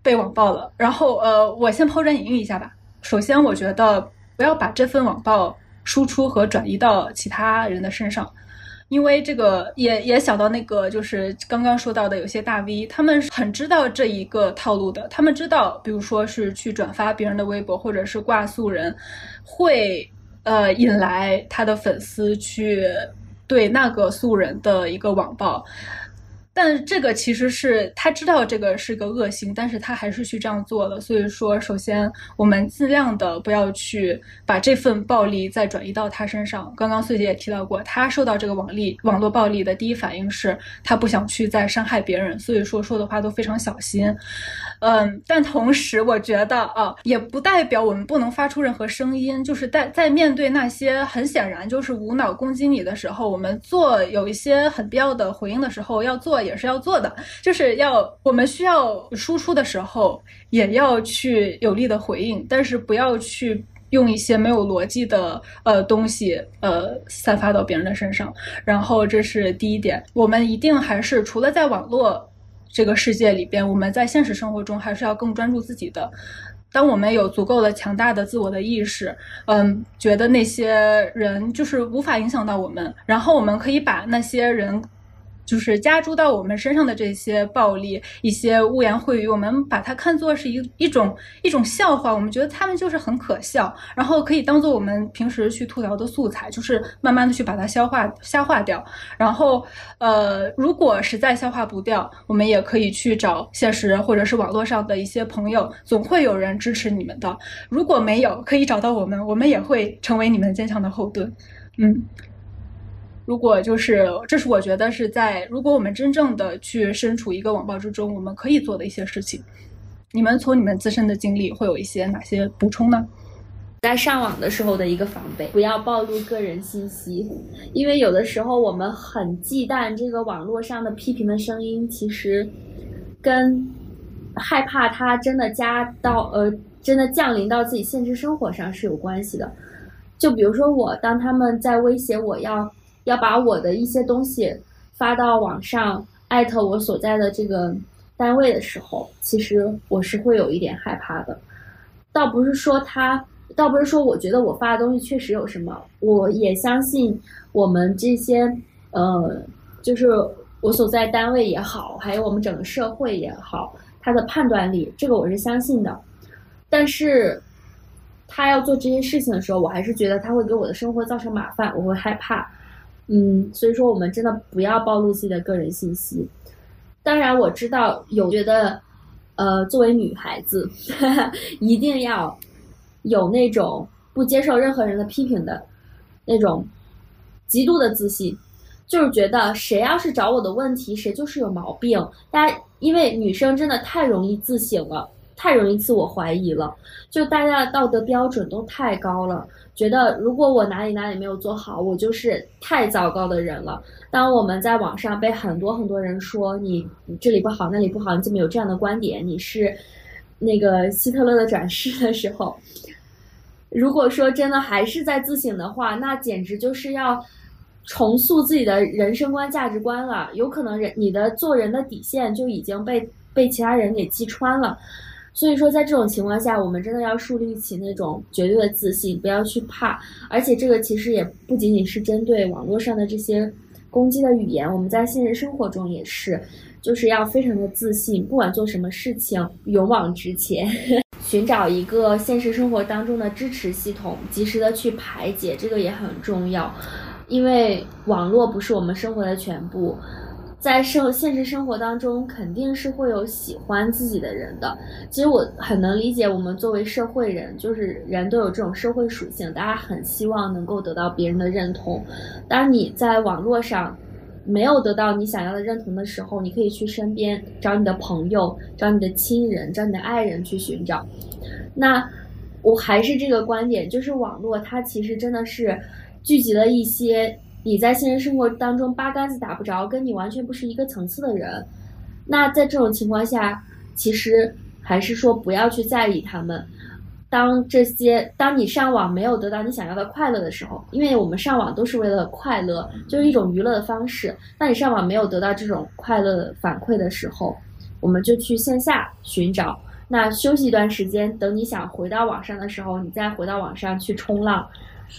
被网暴了，然后呃，我先抛砖引玉一下吧。首先，我觉得不要把这份网暴输出和转移到其他人的身上。因为这个也也想到那个，就是刚刚说到的有些大 V，他们很知道这一个套路的。他们知道，比如说是去转发别人的微博，或者是挂素人，会呃引来他的粉丝去对那个素人的一个网暴。但这个其实是他知道这个是个恶行，但是他还是去这样做了。所以说，首先我们尽量的不要去把这份暴力再转移到他身上。刚刚穗姐也提到过，他受到这个网力网络暴力的第一反应是他不想去再伤害别人，所以说说的话都非常小心。嗯，但同时我觉得啊，也不代表我们不能发出任何声音。就是在在面对那些很显然就是无脑攻击你的时候，我们做有一些很必要的回应的时候要做。也是要做的，就是要我们需要输出的时候，也要去有力的回应，但是不要去用一些没有逻辑的呃东西呃散发到别人的身上。然后这是第一点，我们一定还是除了在网络这个世界里边，我们在现实生活中还是要更专注自己的。当我们有足够的强大的自我的意识，嗯，觉得那些人就是无法影响到我们，然后我们可以把那些人。就是加诸到我们身上的这些暴力、一些污言秽语，我们把它看作是一一种一种笑话，我们觉得他们就是很可笑，然后可以当做我们平时去吐槽的素材，就是慢慢的去把它消化消化掉。然后，呃，如果实在消化不掉，我们也可以去找现实或者是网络上的一些朋友，总会有人支持你们的。如果没有，可以找到我们，我们也会成为你们坚强的后盾。嗯。如果就是，这是我觉得是在，如果我们真正的去身处一个网暴之中，我们可以做的一些事情。你们从你们自身的经历会有一些哪些补充呢？在上网的时候的一个防备，不要暴露个人信息，因为有的时候我们很忌惮这个网络上的批评的声音，其实跟害怕它真的加到呃，真的降临到自己现实生活上是有关系的。就比如说我，当他们在威胁我要。要把我的一些东西发到网上，艾特我所在的这个单位的时候，其实我是会有一点害怕的。倒不是说他，倒不是说我觉得我发的东西确实有什么，我也相信我们这些，呃，就是我所在单位也好，还有我们整个社会也好，他的判断力，这个我是相信的。但是，他要做这些事情的时候，我还是觉得他会给我的生活造成麻烦，我会害怕。嗯，所以说我们真的不要暴露自己的个人信息。当然，我知道有觉得，呃，作为女孩子，一定要有那种不接受任何人的批评的那种极度的自信，就是觉得谁要是找我的问题，谁就是有毛病。大家因为女生真的太容易自省了。太容易自我怀疑了，就大家的道德标准都太高了，觉得如果我哪里哪里没有做好，我就是太糟糕的人了。当我们在网上被很多很多人说你这里不好那里不好，你怎么有这样的观点？你是那个希特勒的转世的时候，如果说真的还是在自省的话，那简直就是要重塑自己的人生观价值观了。有可能人你的做人的底线就已经被被其他人给击穿了。所以说，在这种情况下，我们真的要树立起那种绝对的自信，不要去怕。而且，这个其实也不仅仅是针对网络上的这些攻击的语言，我们在现实生活中也是，就是要非常的自信，不管做什么事情，勇往直前，寻找一个现实生活当中的支持系统，及时的去排解，这个也很重要。因为网络不是我们生活的全部。在生现实生活当中，肯定是会有喜欢自己的人的。其实我很能理解，我们作为社会人，就是人都有这种社会属性，大家很希望能够得到别人的认同。当你在网络上没有得到你想要的认同的时候，你可以去身边找你的朋友、找你的亲人、找你的爱人去寻找。那我还是这个观点，就是网络它其实真的是聚集了一些。你在现实生活当中八竿子打不着，跟你完全不是一个层次的人，那在这种情况下，其实还是说不要去在意他们。当这些，当你上网没有得到你想要的快乐的时候，因为我们上网都是为了快乐，就是一种娱乐的方式。当你上网没有得到这种快乐反馈的时候，我们就去线下寻找。那休息一段时间，等你想回到网上的时候，你再回到网上去冲浪。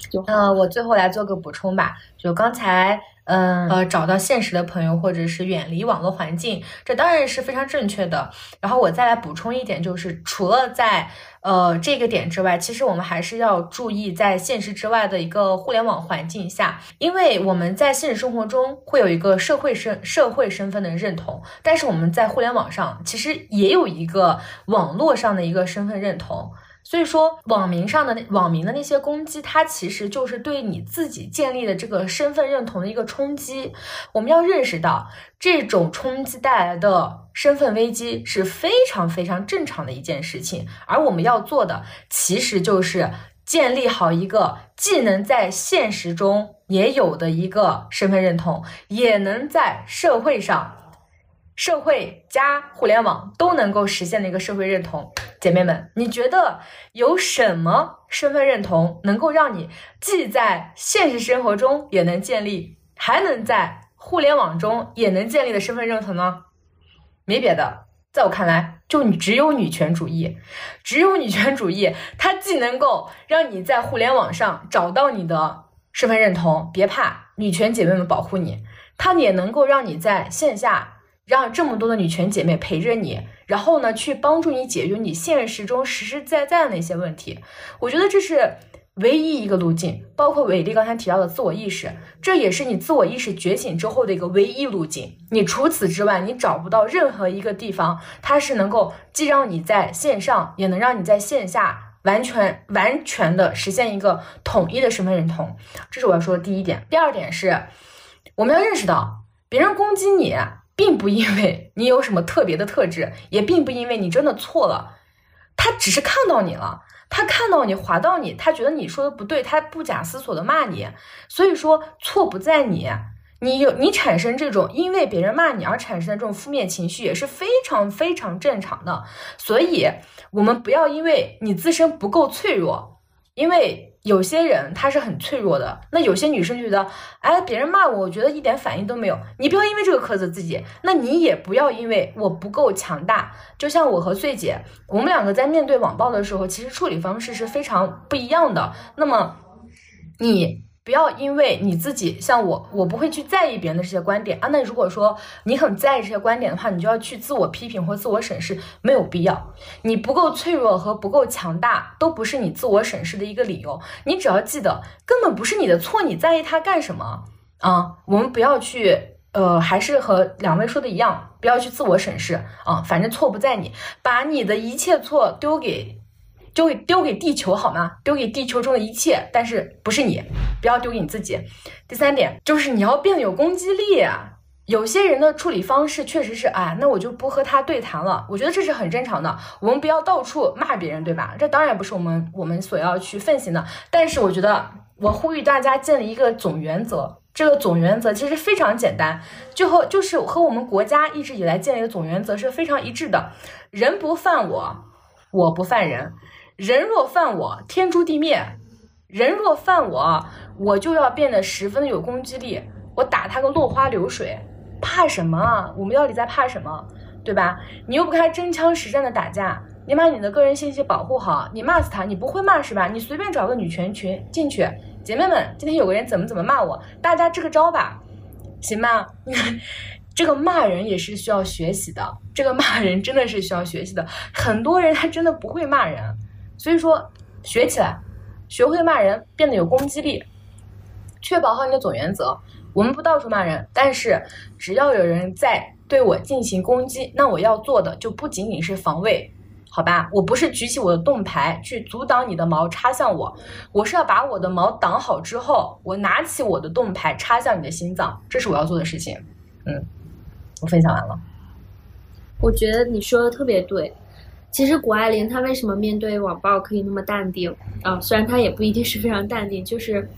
就嗯，我最后来做个补充吧。就刚才，嗯呃，找到现实的朋友，或者是远离网络环境，这当然是非常正确的。然后我再来补充一点，就是除了在呃这个点之外，其实我们还是要注意在现实之外的一个互联网环境下，因为我们在现实生活中会有一个社会身社会身份的认同，但是我们在互联网上其实也有一个网络上的一个身份认同。所以说，网民上的网民的那些攻击，它其实就是对你自己建立的这个身份认同的一个冲击。我们要认识到，这种冲击带来的身份危机是非常非常正常的一件事情。而我们要做的，其实就是建立好一个既能在现实中也有的一个身份认同，也能在社会上。社会加互联网都能够实现的一个社会认同，姐妹们，你觉得有什么身份认同能够让你既在现实生活中也能建立，还能在互联网中也能建立的身份认同呢？没别的，在我看来，就你只有女权主义，只有女权主义，它既能够让你在互联网上找到你的身份认同，别怕，女权姐妹们保护你。它也能够让你在线下让这么多的女权姐妹陪着你，然后呢，去帮助你解决你现实中实实在在的那些问题。我觉得这是。唯一一个路径，包括伟丽刚才提到的自我意识，这也是你自我意识觉醒之后的一个唯一路径。你除此之外，你找不到任何一个地方，它是能够既让你在线上，也能让你在线下完全完全的实现一个统一的身份认同。这是我要说的第一点。第二点是，我们要认识到，别人攻击你，并不因为你有什么特别的特质，也并不因为你真的错了，他只是看到你了。他看到你划到你，他觉得你说的不对，他不假思索的骂你。所以说错不在你，你有你产生这种因为别人骂你而产生的这种负面情绪也是非常非常正常的。所以我们不要因为你自身不够脆弱，因为。有些人他是很脆弱的，那有些女生就觉得，哎，别人骂我，我觉得一点反应都没有。你不要因为这个苛责自己，那你也不要因为我不够强大。就像我和穗姐，我们两个在面对网暴的时候，其实处理方式是非常不一样的。那么，你。不要因为你自己像我，我不会去在意别人的这些观点啊。那如果说你很在意这些观点的话，你就要去自我批评或自我审视，没有必要。你不够脆弱和不够强大，都不是你自我审视的一个理由。你只要记得，根本不是你的错，你在意他干什么啊？我们不要去，呃，还是和两位说的一样，不要去自我审视啊。反正错不在你，把你的一切错丢给。丢给丢给地球好吗？丢给地球中的一切，但是不是你，不要丢给你自己。第三点就是你要变得有攻击力啊。有些人的处理方式确实是，哎，那我就不和他对谈了。我觉得这是很正常的。我们不要到处骂别人，对吧？这当然不是我们我们所要去奉行的。但是我觉得，我呼吁大家建立一个总原则。这个总原则其实非常简单，就和就是和我们国家一直以来建立的总原则是非常一致的。人不犯我，我不犯人。人若犯我，天诛地灭；人若犯我，我就要变得十分的有攻击力。我打他个落花流水，怕什么？我们到底在怕什么？对吧？你又不开真枪实战的打架，你把你的个人信息保护好。你骂死他，你不会骂是吧？你随便找个女权群进去，姐妹们，今天有个人怎么怎么骂我，大家支个招吧，行吗？这个骂人也是需要学习的，这个骂人真的是需要学习的。很多人他真的不会骂人。所以说，学起来，学会骂人，变得有攻击力，确保好你的总原则。我们不到处骂人，但是只要有人在对我进行攻击，那我要做的就不仅仅是防卫，好吧？我不是举起我的盾牌去阻挡你的矛插向我，我是要把我的矛挡好之后，我拿起我的盾牌插向你的心脏，这是我要做的事情。嗯，我分享完了。我觉得你说的特别对。其实谷爱凌她为什么面对网暴可以那么淡定啊？虽然她也不一定是非常淡定，就是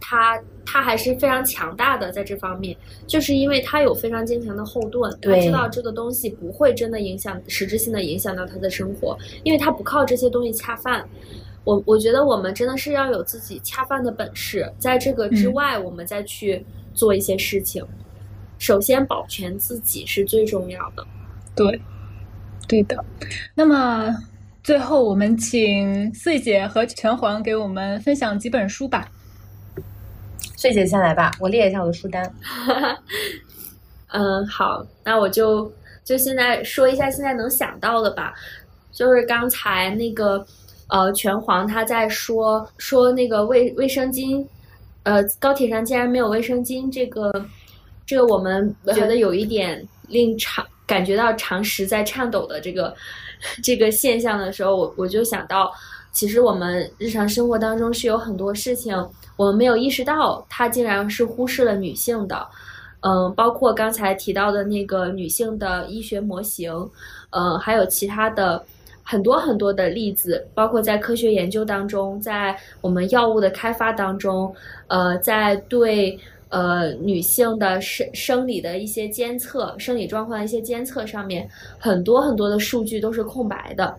她她还是非常强大的在这方面，就是因为她有非常坚强的后盾，她知道这个东西不会真的影响实质性的影响到她的生活，因为她不靠这些东西恰饭。我我觉得我们真的是要有自己恰饭的本事，在这个之外，我们再去做一些事情。首先保全自己是最重要的。对。对的，那么最后我们请穗姐和拳皇给我们分享几本书吧。穗姐先来吧，我列一下我的书单。嗯，好，那我就就现在说一下现在能想到的吧。就是刚才那个呃，拳皇他在说说那个卫卫生巾，呃，高铁上竟然没有卫生巾，这个这个我们觉得有一点令常。感觉到常识在颤抖的这个 这个现象的时候，我我就想到，其实我们日常生活当中是有很多事情我们没有意识到，它竟然是忽视了女性的。嗯，包括刚才提到的那个女性的医学模型，嗯，还有其他的很多很多的例子，包括在科学研究当中，在我们药物的开发当中，呃，在对。呃，女性的生生理的一些监测，生理状况的一些监测上面，很多很多的数据都是空白的。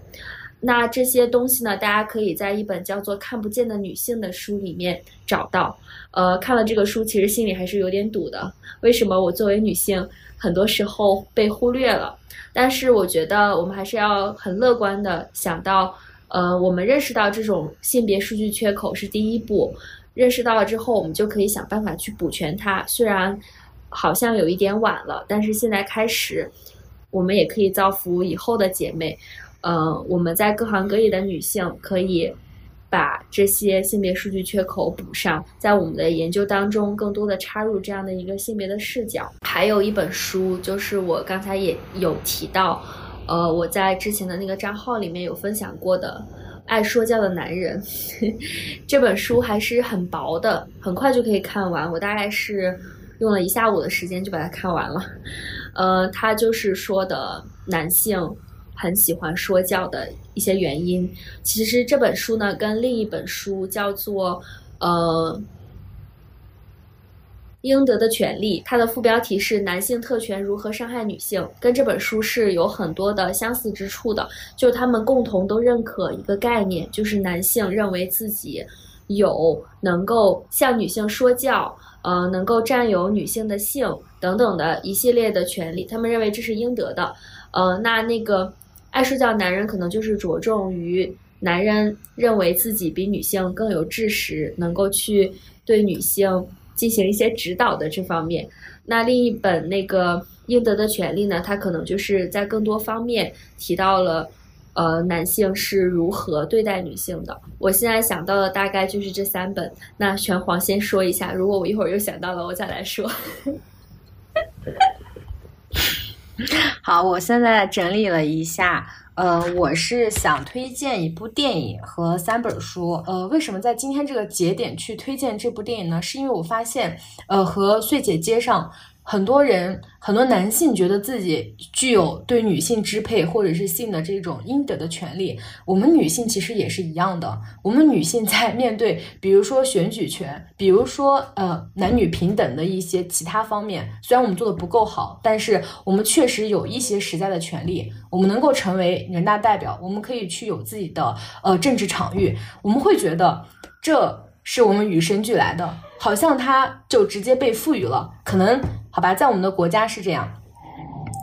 那这些东西呢，大家可以在一本叫做《看不见的女性》的书里面找到。呃，看了这个书，其实心里还是有点堵的。为什么我作为女性，很多时候被忽略了？但是我觉得我们还是要很乐观的想到，呃，我们认识到这种性别数据缺口是第一步。认识到了之后，我们就可以想办法去补全它。虽然好像有一点晚了，但是现在开始，我们也可以造福以后的姐妹。呃，我们在各行各业的女性可以把这些性别数据缺口补上，在我们的研究当中更多的插入这样的一个性别的视角。还有一本书，就是我刚才也有提到，呃，我在之前的那个账号里面有分享过的《爱说教的男人》这本书还是很薄的，很快就可以看完。我大概是用了一下午的时间就把它看完了。呃，他就是说的男性。很喜欢说教的一些原因，其实这本书呢，跟另一本书叫做《呃应得的权利》，它的副标题是“男性特权如何伤害女性”，跟这本书是有很多的相似之处的。就他们共同都认可一个概念，就是男性认为自己有能够向女性说教，呃，能够占有女性的性等等的一系列的权利，他们认为这是应得的。呃，那那个。爱说教男人可能就是着重于男人认为自己比女性更有知识，能够去对女性进行一些指导的这方面。那另一本那个应得的权利呢，它可能就是在更多方面提到了，呃，男性是如何对待女性的。我现在想到的大概就是这三本。那玄黄先说一下，如果我一会儿又想到了，我再来说。好，我现在整理了一下，呃，我是想推荐一部电影和三本书。呃，为什么在今天这个节点去推荐这部电影呢？是因为我发现，呃，和穗姐接上。很多人，很多男性觉得自己具有对女性支配或者是性的这种应得的权利。我们女性其实也是一样的。我们女性在面对，比如说选举权，比如说呃男女平等的一些其他方面，虽然我们做的不够好，但是我们确实有一些实在的权利。我们能够成为人大代表，我们可以去有自己的呃政治场域。我们会觉得这是我们与生俱来的，好像它就直接被赋予了，可能。好吧，在我们的国家是这样，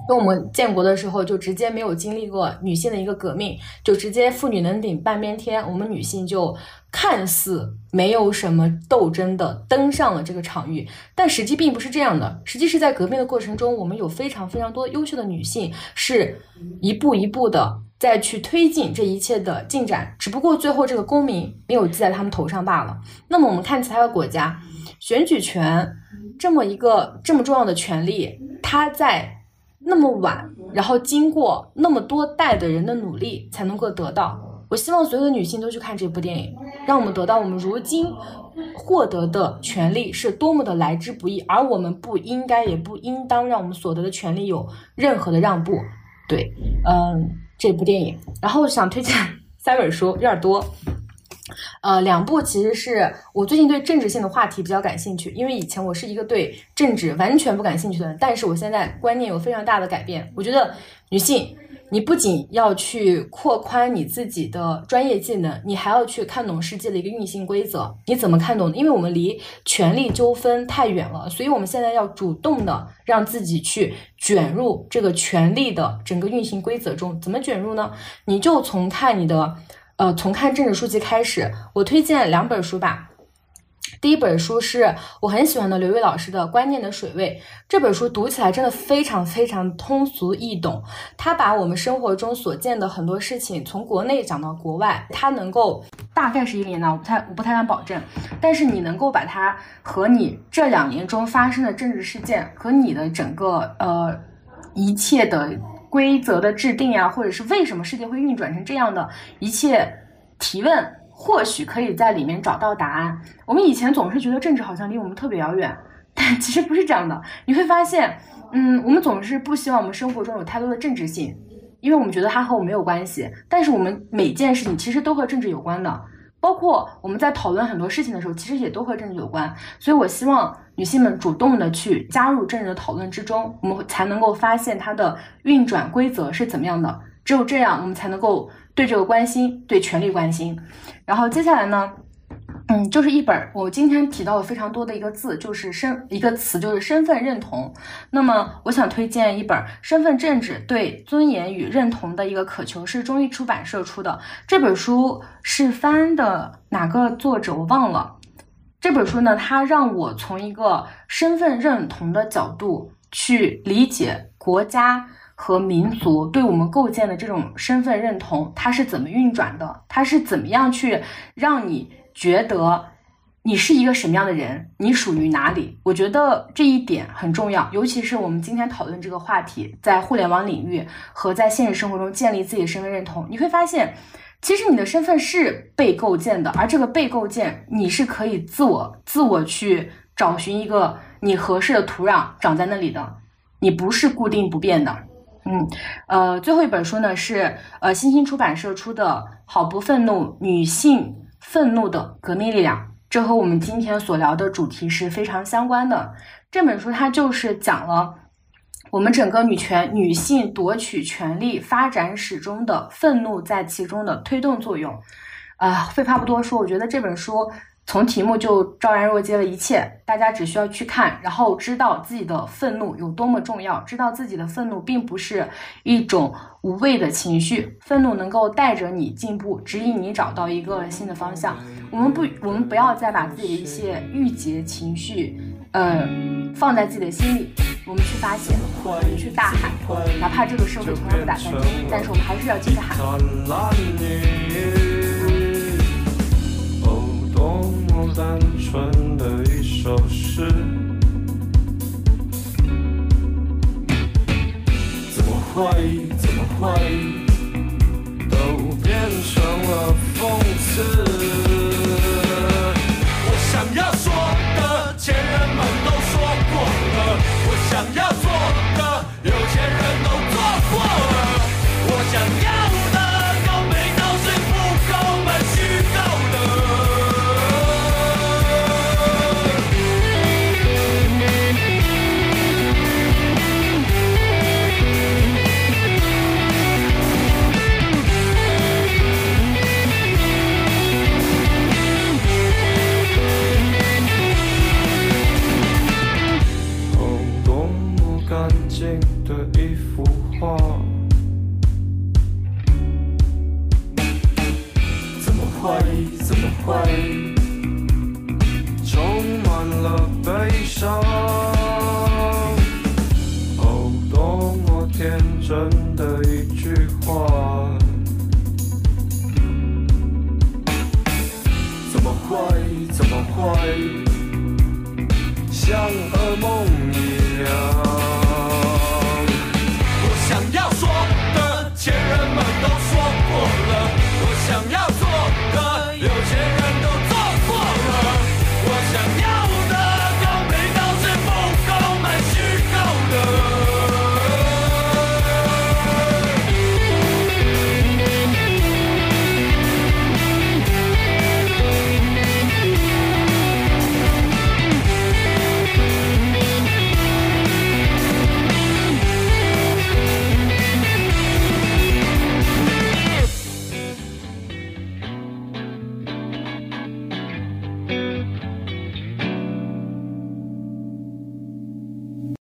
跟我们建国的时候就直接没有经历过女性的一个革命，就直接妇女能顶半边天，我们女性就看似没有什么斗争的登上了这个场域，但实际并不是这样的。实际是在革命的过程中，我们有非常非常多优秀的女性，是一步一步的再去推进这一切的进展，只不过最后这个功名没有记在他们头上罢了。那么我们看其他的国家，选举权。这么一个这么重要的权利，它在那么晚，然后经过那么多代的人的努力才能够得到。我希望所有的女性都去看这部电影，让我们得到我们如今获得的权利是多么的来之不易，而我们不应该也不应当让我们所得的权利有任何的让步。对，嗯，这部电影，然后想推荐 三本书，有点多。呃，两部其实是我最近对政治性的话题比较感兴趣，因为以前我是一个对政治完全不感兴趣的人，但是我现在观念有非常大的改变。我觉得女性，你不仅要去扩宽你自己的专业技能，你还要去看懂世界的一个运行规则。你怎么看懂？因为我们离权力纠纷太远了，所以我们现在要主动的让自己去卷入这个权力的整个运行规则中。怎么卷入呢？你就从看你的。呃，从看政治书籍开始，我推荐两本书吧。第一本书是我很喜欢的刘瑜老师的《观念的水位》，这本书读起来真的非常非常通俗易懂。他把我们生活中所见的很多事情，从国内讲到国外，他能够大概是一年代，我不太我不太敢保证，但是你能够把它和你这两年中发生的政治事件和你的整个呃一切的。规则的制定呀，或者是为什么世界会运转成这样的一切提问，或许可以在里面找到答案。我们以前总是觉得政治好像离我们特别遥远，但其实不是这样的。你会发现，嗯，我们总是不希望我们生活中有太多的政治性，因为我们觉得它和我们没有关系。但是我们每件事情其实都和政治有关的。包括我们在讨论很多事情的时候，其实也都和政治有关。所以我希望女性们主动的去加入政治的讨论之中，我们才能够发现它的运转规则是怎么样的。只有这样，我们才能够对这个关心，对权力关心。然后接下来呢？嗯，就是一本我今天提到的非常多的一个字，就是身一个词，就是身份认同。那么，我想推荐一本《身份政治对尊严与认同的一个渴求》，是中译出版社出的。这本书是翻的哪个作者我忘了，这本书呢，它让我从一个身份认同的角度去理解国家和民族对我们构建的这种身份认同，它是怎么运转的，它是怎么样去让你觉得。你是一个什么样的人？你属于哪里？我觉得这一点很重要，尤其是我们今天讨论这个话题，在互联网领域和在现实生活中建立自己的身份认同，你会发现，其实你的身份是被构建的，而这个被构建，你是可以自我自我去找寻一个你合适的土壤长在那里的，你不是固定不变的。嗯，呃，最后一本书呢是呃新星出版社出的《好不愤怒：女性愤怒的革命力量》。这和我们今天所聊的主题是非常相关的。这本书它就是讲了我们整个女权女性夺取权利发展史中的愤怒在其中的推动作用。啊，废话不多说，我觉得这本书。从题目就昭然若揭了一切，大家只需要去看，然后知道自己的愤怒有多么重要，知道自己的愤怒并不是一种无谓的情绪，愤怒能够带着你进步，指引你找到一个新的方向。我们不，我们不要再把自己的一些郁结情绪，呃，放在自己的心里，我们去发泄，我们去大喊，哪怕这个社会从来不打算听，但是我们还是要继续喊。单纯的一首诗，怎么会，怎么会，都变成了讽刺。我想要说的，前人们都说过了；我想要做的，有钱人都做过了。我想要。